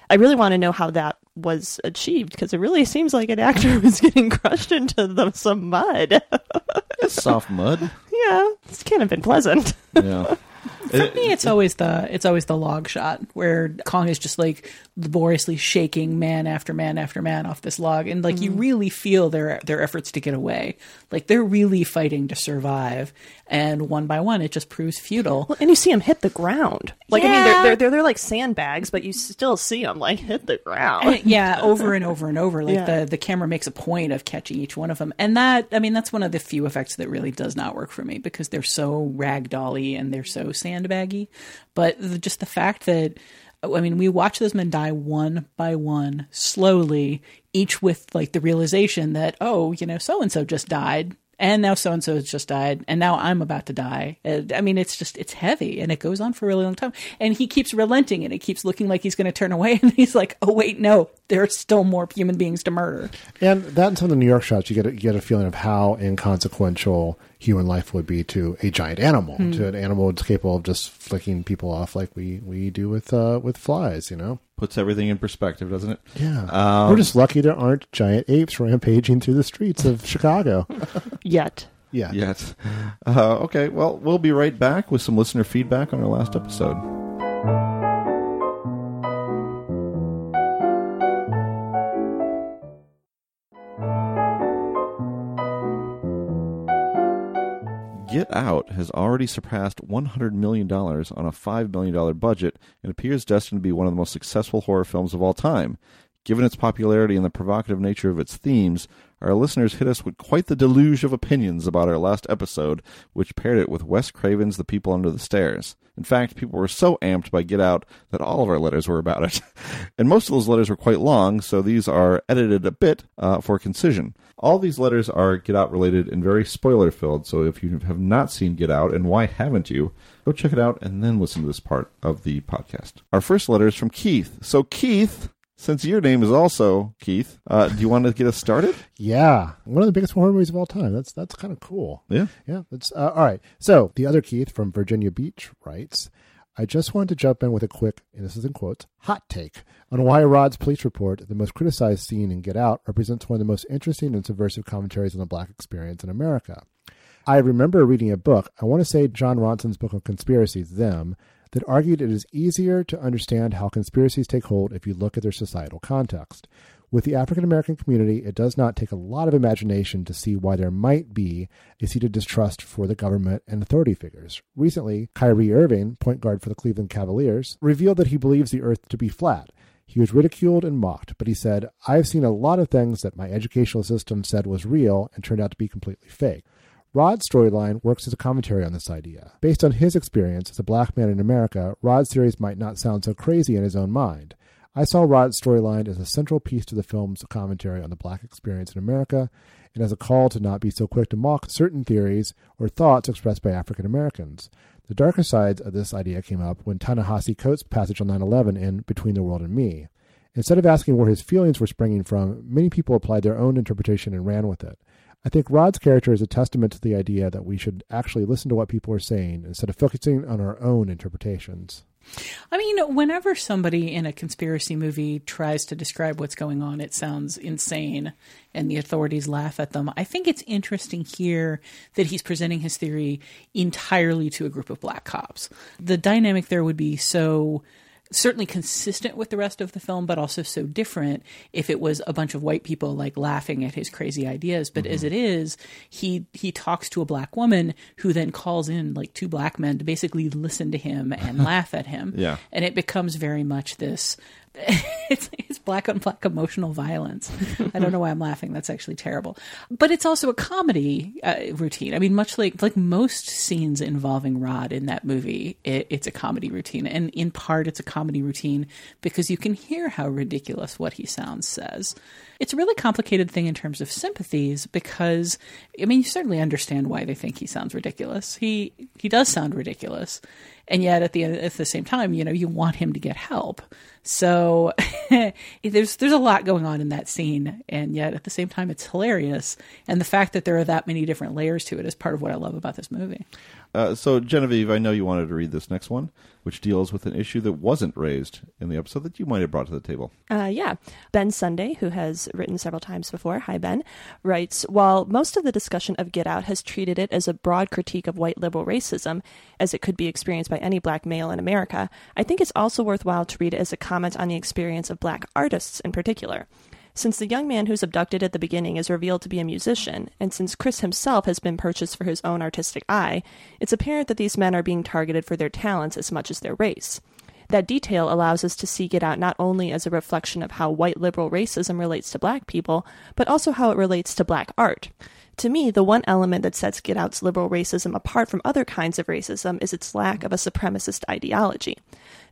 Speaker 7: I really want to know how that was achieved because it really seems like an actor <laughs> was getting crushed into the, some mud. <laughs>
Speaker 5: Soft mud.
Speaker 7: yeah, it's kind of been pleasant.
Speaker 5: Yeah.
Speaker 8: For me, it's always the it's always the log shot where Kong is just like laboriously shaking man after man after man off this log, and like you mm-hmm. really feel their their efforts to get away. Like they're really fighting to survive, and one by one, it just proves futile.
Speaker 7: Well, and you see them hit the ground. Like I mean, they're, they're they're they're like sandbags, but you still see them like hit the ground.
Speaker 8: And, yeah, over and over and over. Like
Speaker 7: Yeah.
Speaker 8: the the camera makes a point of catching each one of them, and that I mean that's one of the few effects that really does not work for me because they're so ragdolly and they're so sandbaggy. But the, just the fact that I mean we watch those men die one by one slowly, each with like the realization that oh you know so and so just died. And now so and so has just died, and now I'm about to die. I mean, it's just it's heavy, and it goes on for a really long time. And he keeps relenting, and it keeps looking like he's going to turn away, <laughs> and he's like, "Oh wait, no, there are still more human beings to murder."
Speaker 6: And that and some of the New York shots, you get a, you get a feeling of how inconsequential human life would be to a giant animal,
Speaker 8: Hmm.
Speaker 6: to an animal that's capable of just flicking people off like we, we do with uh, with flies. You know,
Speaker 5: Puts everything in perspective, doesn't it?
Speaker 6: yeah.
Speaker 5: Um,
Speaker 6: We're just lucky there aren't giant apes rampaging through the streets of Chicago. <laughs>
Speaker 7: Yet.
Speaker 6: Yeah.
Speaker 5: Yet. Uh, okay, well, we'll be right back with some listener feedback on our last episode. Get Out has already surpassed $100 million on a $5 million budget and appears destined to be one of the most successful horror films of all time. Given its popularity and the provocative nature of its themes, our listeners hit us with quite the deluge of opinions about our last episode, which paired it with Wes Craven's The People Under the Stairs. In fact, people were so amped by Get Out that all of our letters were about it. <laughs> and most of those letters were quite long, so these are edited a bit uh, for concision. All these letters are Get Out related and very spoiler filled, so if you have not seen Get Out, and why haven't you, go check it out and then listen to this part of the podcast. Our first letter is from Keith. So, Keith, since your name is also Keith, uh, do you want to get us started? <laughs>
Speaker 6: Yeah, one of the biggest horror movies of all time. That's that's kind of cool.
Speaker 5: Yeah.
Speaker 6: Yeah, that's uh, all right. So the other Keith from Virginia Beach writes, "I just wanted to jump in with a quick, and this is in quotes, hot take on why Rod's police report, the most criticized scene in Get Out, represents one of the most interesting and subversive commentaries on the black experience in America. I remember reading a book. I want to say Jon Ronson's book on conspiracies, Them." That argued it is easier to understand how conspiracies take hold if you look at their societal context. With the African American community, it does not take a lot of imagination to see why there might be a seated distrust for the government and authority figures. Recently, Kyrie Irving, point guard for the Cleveland Cavaliers, revealed that he believes the earth to be flat. He was ridiculed and mocked, but he said, I've seen a lot of things that my educational system said was real and turned out to be completely fake. Rod's storyline works as a commentary on this idea. Based on his experience as a black man in America, Rod's theories might not sound so crazy in his own mind. I saw Rod's storyline as a central piece to the film's commentary on the black experience in America and as a call to not be so quick to mock certain theories or thoughts expressed by African Americans. The darker sides of this idea came up when Ta-Nehisi Coates' passage on 9 11 in Between the World and Me. Instead of asking where his feelings were springing from, many people applied their own interpretation and ran with it. I think Rod's character is a testament to the idea that we should actually listen to what people are saying instead of focusing on our own interpretations.
Speaker 8: I mean, whenever somebody in a conspiracy movie tries to describe what's going on, it sounds insane and the authorities laugh at them. I think it's interesting here that he's presenting his theory entirely to a group of black cops. The dynamic there would be so certainly consistent with the rest of the film, but also so different if it was a bunch of white people like laughing at his crazy ideas. But
Speaker 5: Mm-hmm.
Speaker 8: as it is, he he talks to a black woman who then calls in like two black men to basically listen to him and <laughs> laugh at him.
Speaker 5: Yeah.
Speaker 8: And it becomes very much this <laughs> it's, it's black on black emotional violence. I don't know why I'm laughing. That's actually terrible. But it's also a comedy uh, routine. I mean, much like like most scenes involving Rod in that movie, it, it's a comedy routine, and in part, it's a comedy routine because you can hear how ridiculous what he sounds says. It's a really complicated thing in terms of sympathies because I mean, you certainly understand why they think he sounds ridiculous. He he does sound ridiculous, and yet at the at the same time, you know, you want him to get help. So <laughs> there's there's a lot going on in that scene, and yet at the same time, it's hilarious. And the fact that there are that many different layers to it is part of what I love about this movie.
Speaker 5: Uh, so, Genevieve, I know you wanted to read this next one, which deals with an issue that wasn't raised in the episode that you might have brought to the table.
Speaker 7: Uh, yeah. Ben Sunday, who has written several times before, hi Ben, writes While most of the discussion of Get Out has treated it as a broad critique of white liberal racism, as it could be experienced by any black male in America, I think it's also worthwhile to read it as a comment on the experience of black artists in particular. Since the young man who's abducted at the beginning is revealed to be a musician, and since Chris himself has been purchased for his own artistic eye, it's apparent that these men are being targeted for their talents as much as their race. That detail allows us to see it Out not only as a reflection of how white liberal racism relates to black people, but also how it relates to black art. To me, the one element that sets Get Out's liberal racism apart from other kinds of racism is its lack of a supremacist ideology.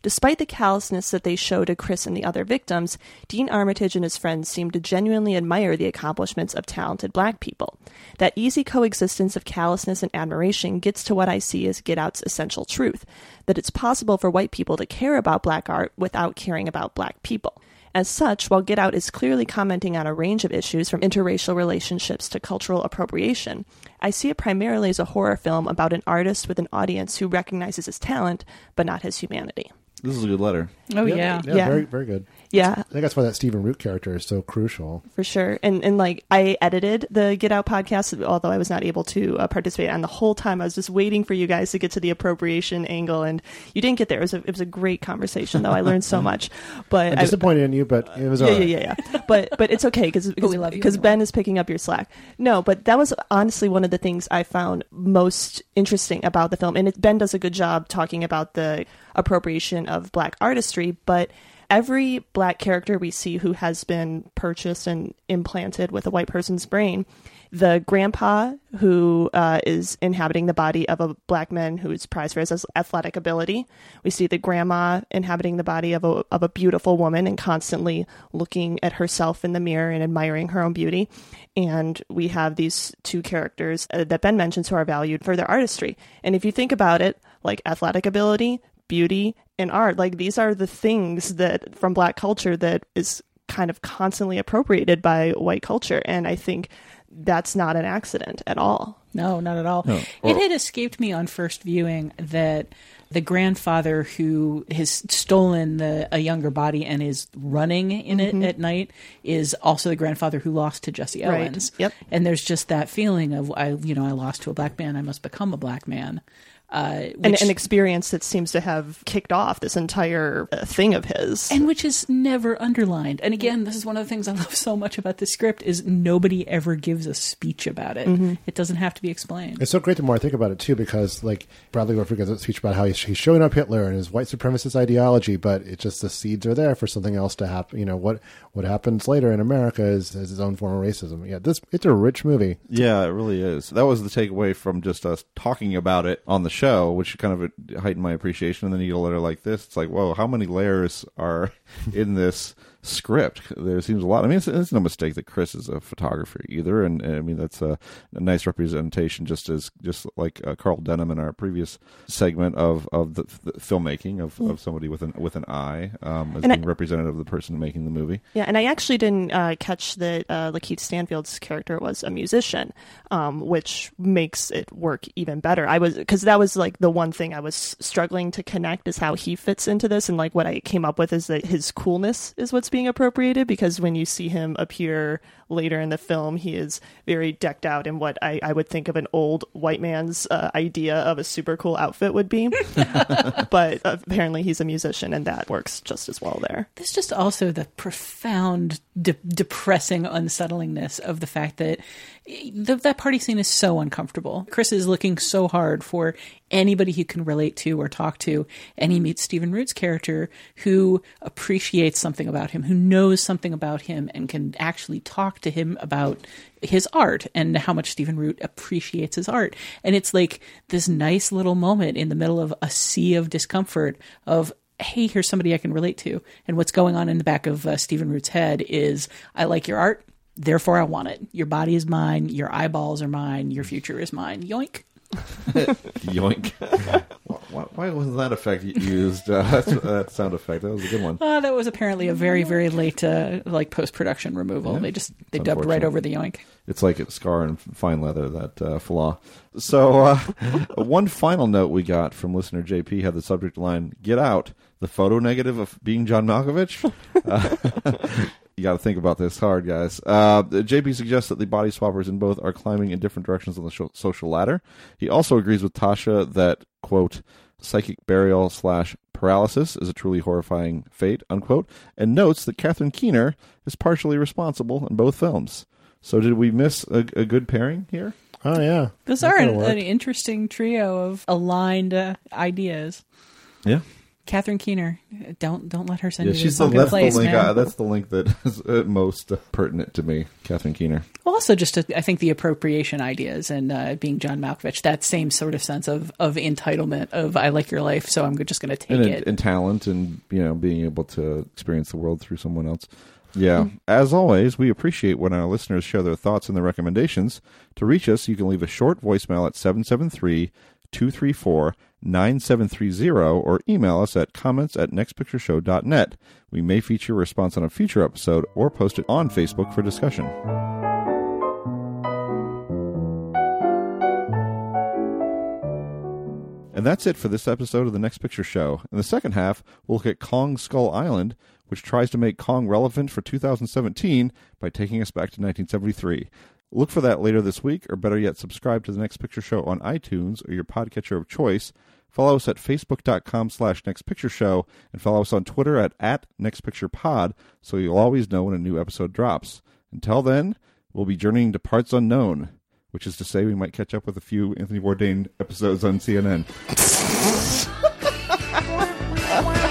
Speaker 7: Despite the callousness that they show to Chris and the other victims, Dean Armitage and his friends seem to genuinely admire the accomplishments of talented black people. That easy coexistence of callousness and admiration gets to what I see as Get Out's essential truth that it's possible for white people to care about black art without caring about black people. As such, while Get Out is clearly commenting on a range of issues from interracial relationships to cultural appropriation, I see it primarily as a horror film about an artist with an audience who recognizes his talent but not his humanity.
Speaker 5: This is a good letter.
Speaker 8: Oh
Speaker 6: yeah,
Speaker 7: Yeah.
Speaker 6: very very good.
Speaker 7: Yeah.
Speaker 6: I think that's why that Stephen Root character is so crucial.
Speaker 7: for sure. And and like I edited the Get Out podcast, although I was not able to uh, participate. And the whole time I was just waiting for you guys to get to the appropriation angle, and you didn't get there. It was a, it was a great conversation, though. I learned so <laughs> much. But
Speaker 6: I'm
Speaker 7: I-
Speaker 6: disappointed in you, but it was
Speaker 7: yeah,
Speaker 6: all
Speaker 7: yeah,
Speaker 6: right.
Speaker 7: yeah, yeah. But but it's okay because
Speaker 8: we love you
Speaker 7: because. Ben is picking up your slack. No, but that was honestly one of the things I found most interesting about the film, and it, Ben does a good job talking about the appropriation of black artistry, but. Every black character we see who has been purchased and implanted with a white person's brain, the grandpa who uh, is inhabiting the body of a black man who is prized for his athletic ability. We see the grandma inhabiting the body of a, of a beautiful woman and constantly looking at herself in the mirror and admiring her own beauty. And we have these two characters uh, that Ben mentions who are valued for their artistry. And if you think about it, like athletic ability, beauty, and art, like these are the things that from black culture that is kind of constantly appropriated by white culture. And I think that's not an accident at all.
Speaker 8: No, not at all.
Speaker 5: No.
Speaker 8: It had escaped me on first viewing that the grandfather who has stolen the a younger body and is running in it mm-hmm. at night is also the grandfather who lost to Jesse
Speaker 7: Right.
Speaker 8: Owens.
Speaker 7: Yep.
Speaker 8: And there's just that feeling of I, you know, I lost to a black man. I must become a black man. Uh,
Speaker 7: An,
Speaker 8: which-
Speaker 7: an experience that seems to have kicked off this entire uh, thing of his.
Speaker 8: and which is never underlined. And again, this is one of the things I <laughs> love so much about this script is nobody ever gives a speech about it.
Speaker 7: Mm-hmm.
Speaker 8: It doesn't have to be explained.
Speaker 6: It's so great the more I think about it too, because like Bradley Whitford gives a speech about how he's, he's showing up Hitler and his white supremacist ideology, but it just the seeds are there for something else to happen. You know what what happens later in America is, is its own form of racism. Yeah, this it's a rich movie.
Speaker 5: Yeah, it really is. That was the takeaway from just us talking about it on the show, which kind of heightened my appreciation. And then you get a letter like this. It's like, whoa, how many layers are <laughs> in this script? There seems a lot. I mean, it's, it's no mistake that Chris is a photographer either, and, and I mean that's a, a nice representation, just as just like uh, Carl Denham in our previous segment of of the, the filmmaking of, of somebody with an with an eye um, as
Speaker 7: And I-
Speaker 5: being representative of the person making the movie.
Speaker 7: Yeah, and I actually didn't uh, catch that uh, Lakeith Stanfield's character was a musician, um, which makes it work even better. I was because that was like the one thing I was struggling to connect is how he fits into this, and like what I came up with is that his coolness is what's being being appropriated because when you see him appear later in the film, he is very decked out in what I, I would think of an old white man's uh, idea of a super cool outfit would be. <laughs> but apparently, he's a musician, and that works just as well there.
Speaker 8: There's just also the profound, de- depressing unsettlingness of the fact that the, that party scene is so uncomfortable. Chris is looking so hard for anybody he can relate to or talk to, and he meets Stephen Root's character who appreciates something about him, who knows something about him, and can actually talk to him about his art and how much Stephen Root appreciates his art. And it's like this nice little moment in the middle of a sea of discomfort of hey, here's somebody I can relate to. And what's going on in the back of uh, Stephen Root's head is, I like your art, therefore I want it. Your body is mine, your eyeballs are mine, your future is mine. Yoink. <laughs> <laughs>
Speaker 5: Yoink. <laughs> why, why wasn't that effect used? Uh, <laughs> that, sound effect. That was a good one.
Speaker 8: Uh, that was apparently a very, very late, uh, like post production removal.
Speaker 5: Yeah.
Speaker 8: They just they dubbed right over the yoink.
Speaker 5: It's like a scar and fine leather, that uh, flaw. So, uh, <laughs> one final note we got from listener JP had the subject line Get out, the photo negative of being John Malkovich. <laughs> You got to think about this hard, guys. Uh, JP suggests that the body swappers in both are climbing in different directions on the sho- social ladder. He also agrees with Tasha that, quote, psychic burial slash paralysis is a truly horrifying fate, unquote, and notes that Catherine Keener is partially responsible in both films. So, did we miss a, a good pairing here?
Speaker 6: Oh yeah,
Speaker 8: Those
Speaker 6: That
Speaker 8: are an, an interesting trio of aligned uh, ideas.
Speaker 5: Yeah.
Speaker 8: Catherine Keener, don't don't let her send
Speaker 5: Yeah,
Speaker 8: you
Speaker 5: she's
Speaker 8: the
Speaker 5: the, that's
Speaker 8: place,
Speaker 5: the link. that's the link that <laughs> is uh, most uh, pertinent to me, Catherine Keener.
Speaker 8: Well, also just uh, I think the appropriation ideas and uh, being John Malkovich, that same sort of sense of of entitlement of I like your life, so I'm just going to take
Speaker 5: and,
Speaker 8: it.
Speaker 5: and talent and you know being able to experience the world through someone else yeah as always we appreciate when our listeners share their thoughts and their recommendations to reach us you can leave a short voicemail at 773-234-9730 or email us at comments at nextpictureshow.net we may feature a response on a future episode or post it on facebook for discussion And that's it for this episode of the Next Picture Show. In the second half, we'll look at Kong Skull Island, which tries to make Kong relevant for 2017 by taking us back to 1973. Look for that later this week, or better yet, subscribe to the Next Picture Show on iTunes or your podcatcher of choice. Follow us at facebook.com slash Next Picture Show, and follow us on Twitter at, at Next Picture Pod, so you'll always know when a new episode drops. Until then, we'll be journeying to parts unknown, which is to say we might catch up with a few Anthony Bourdain episodes on CNN. <laughs>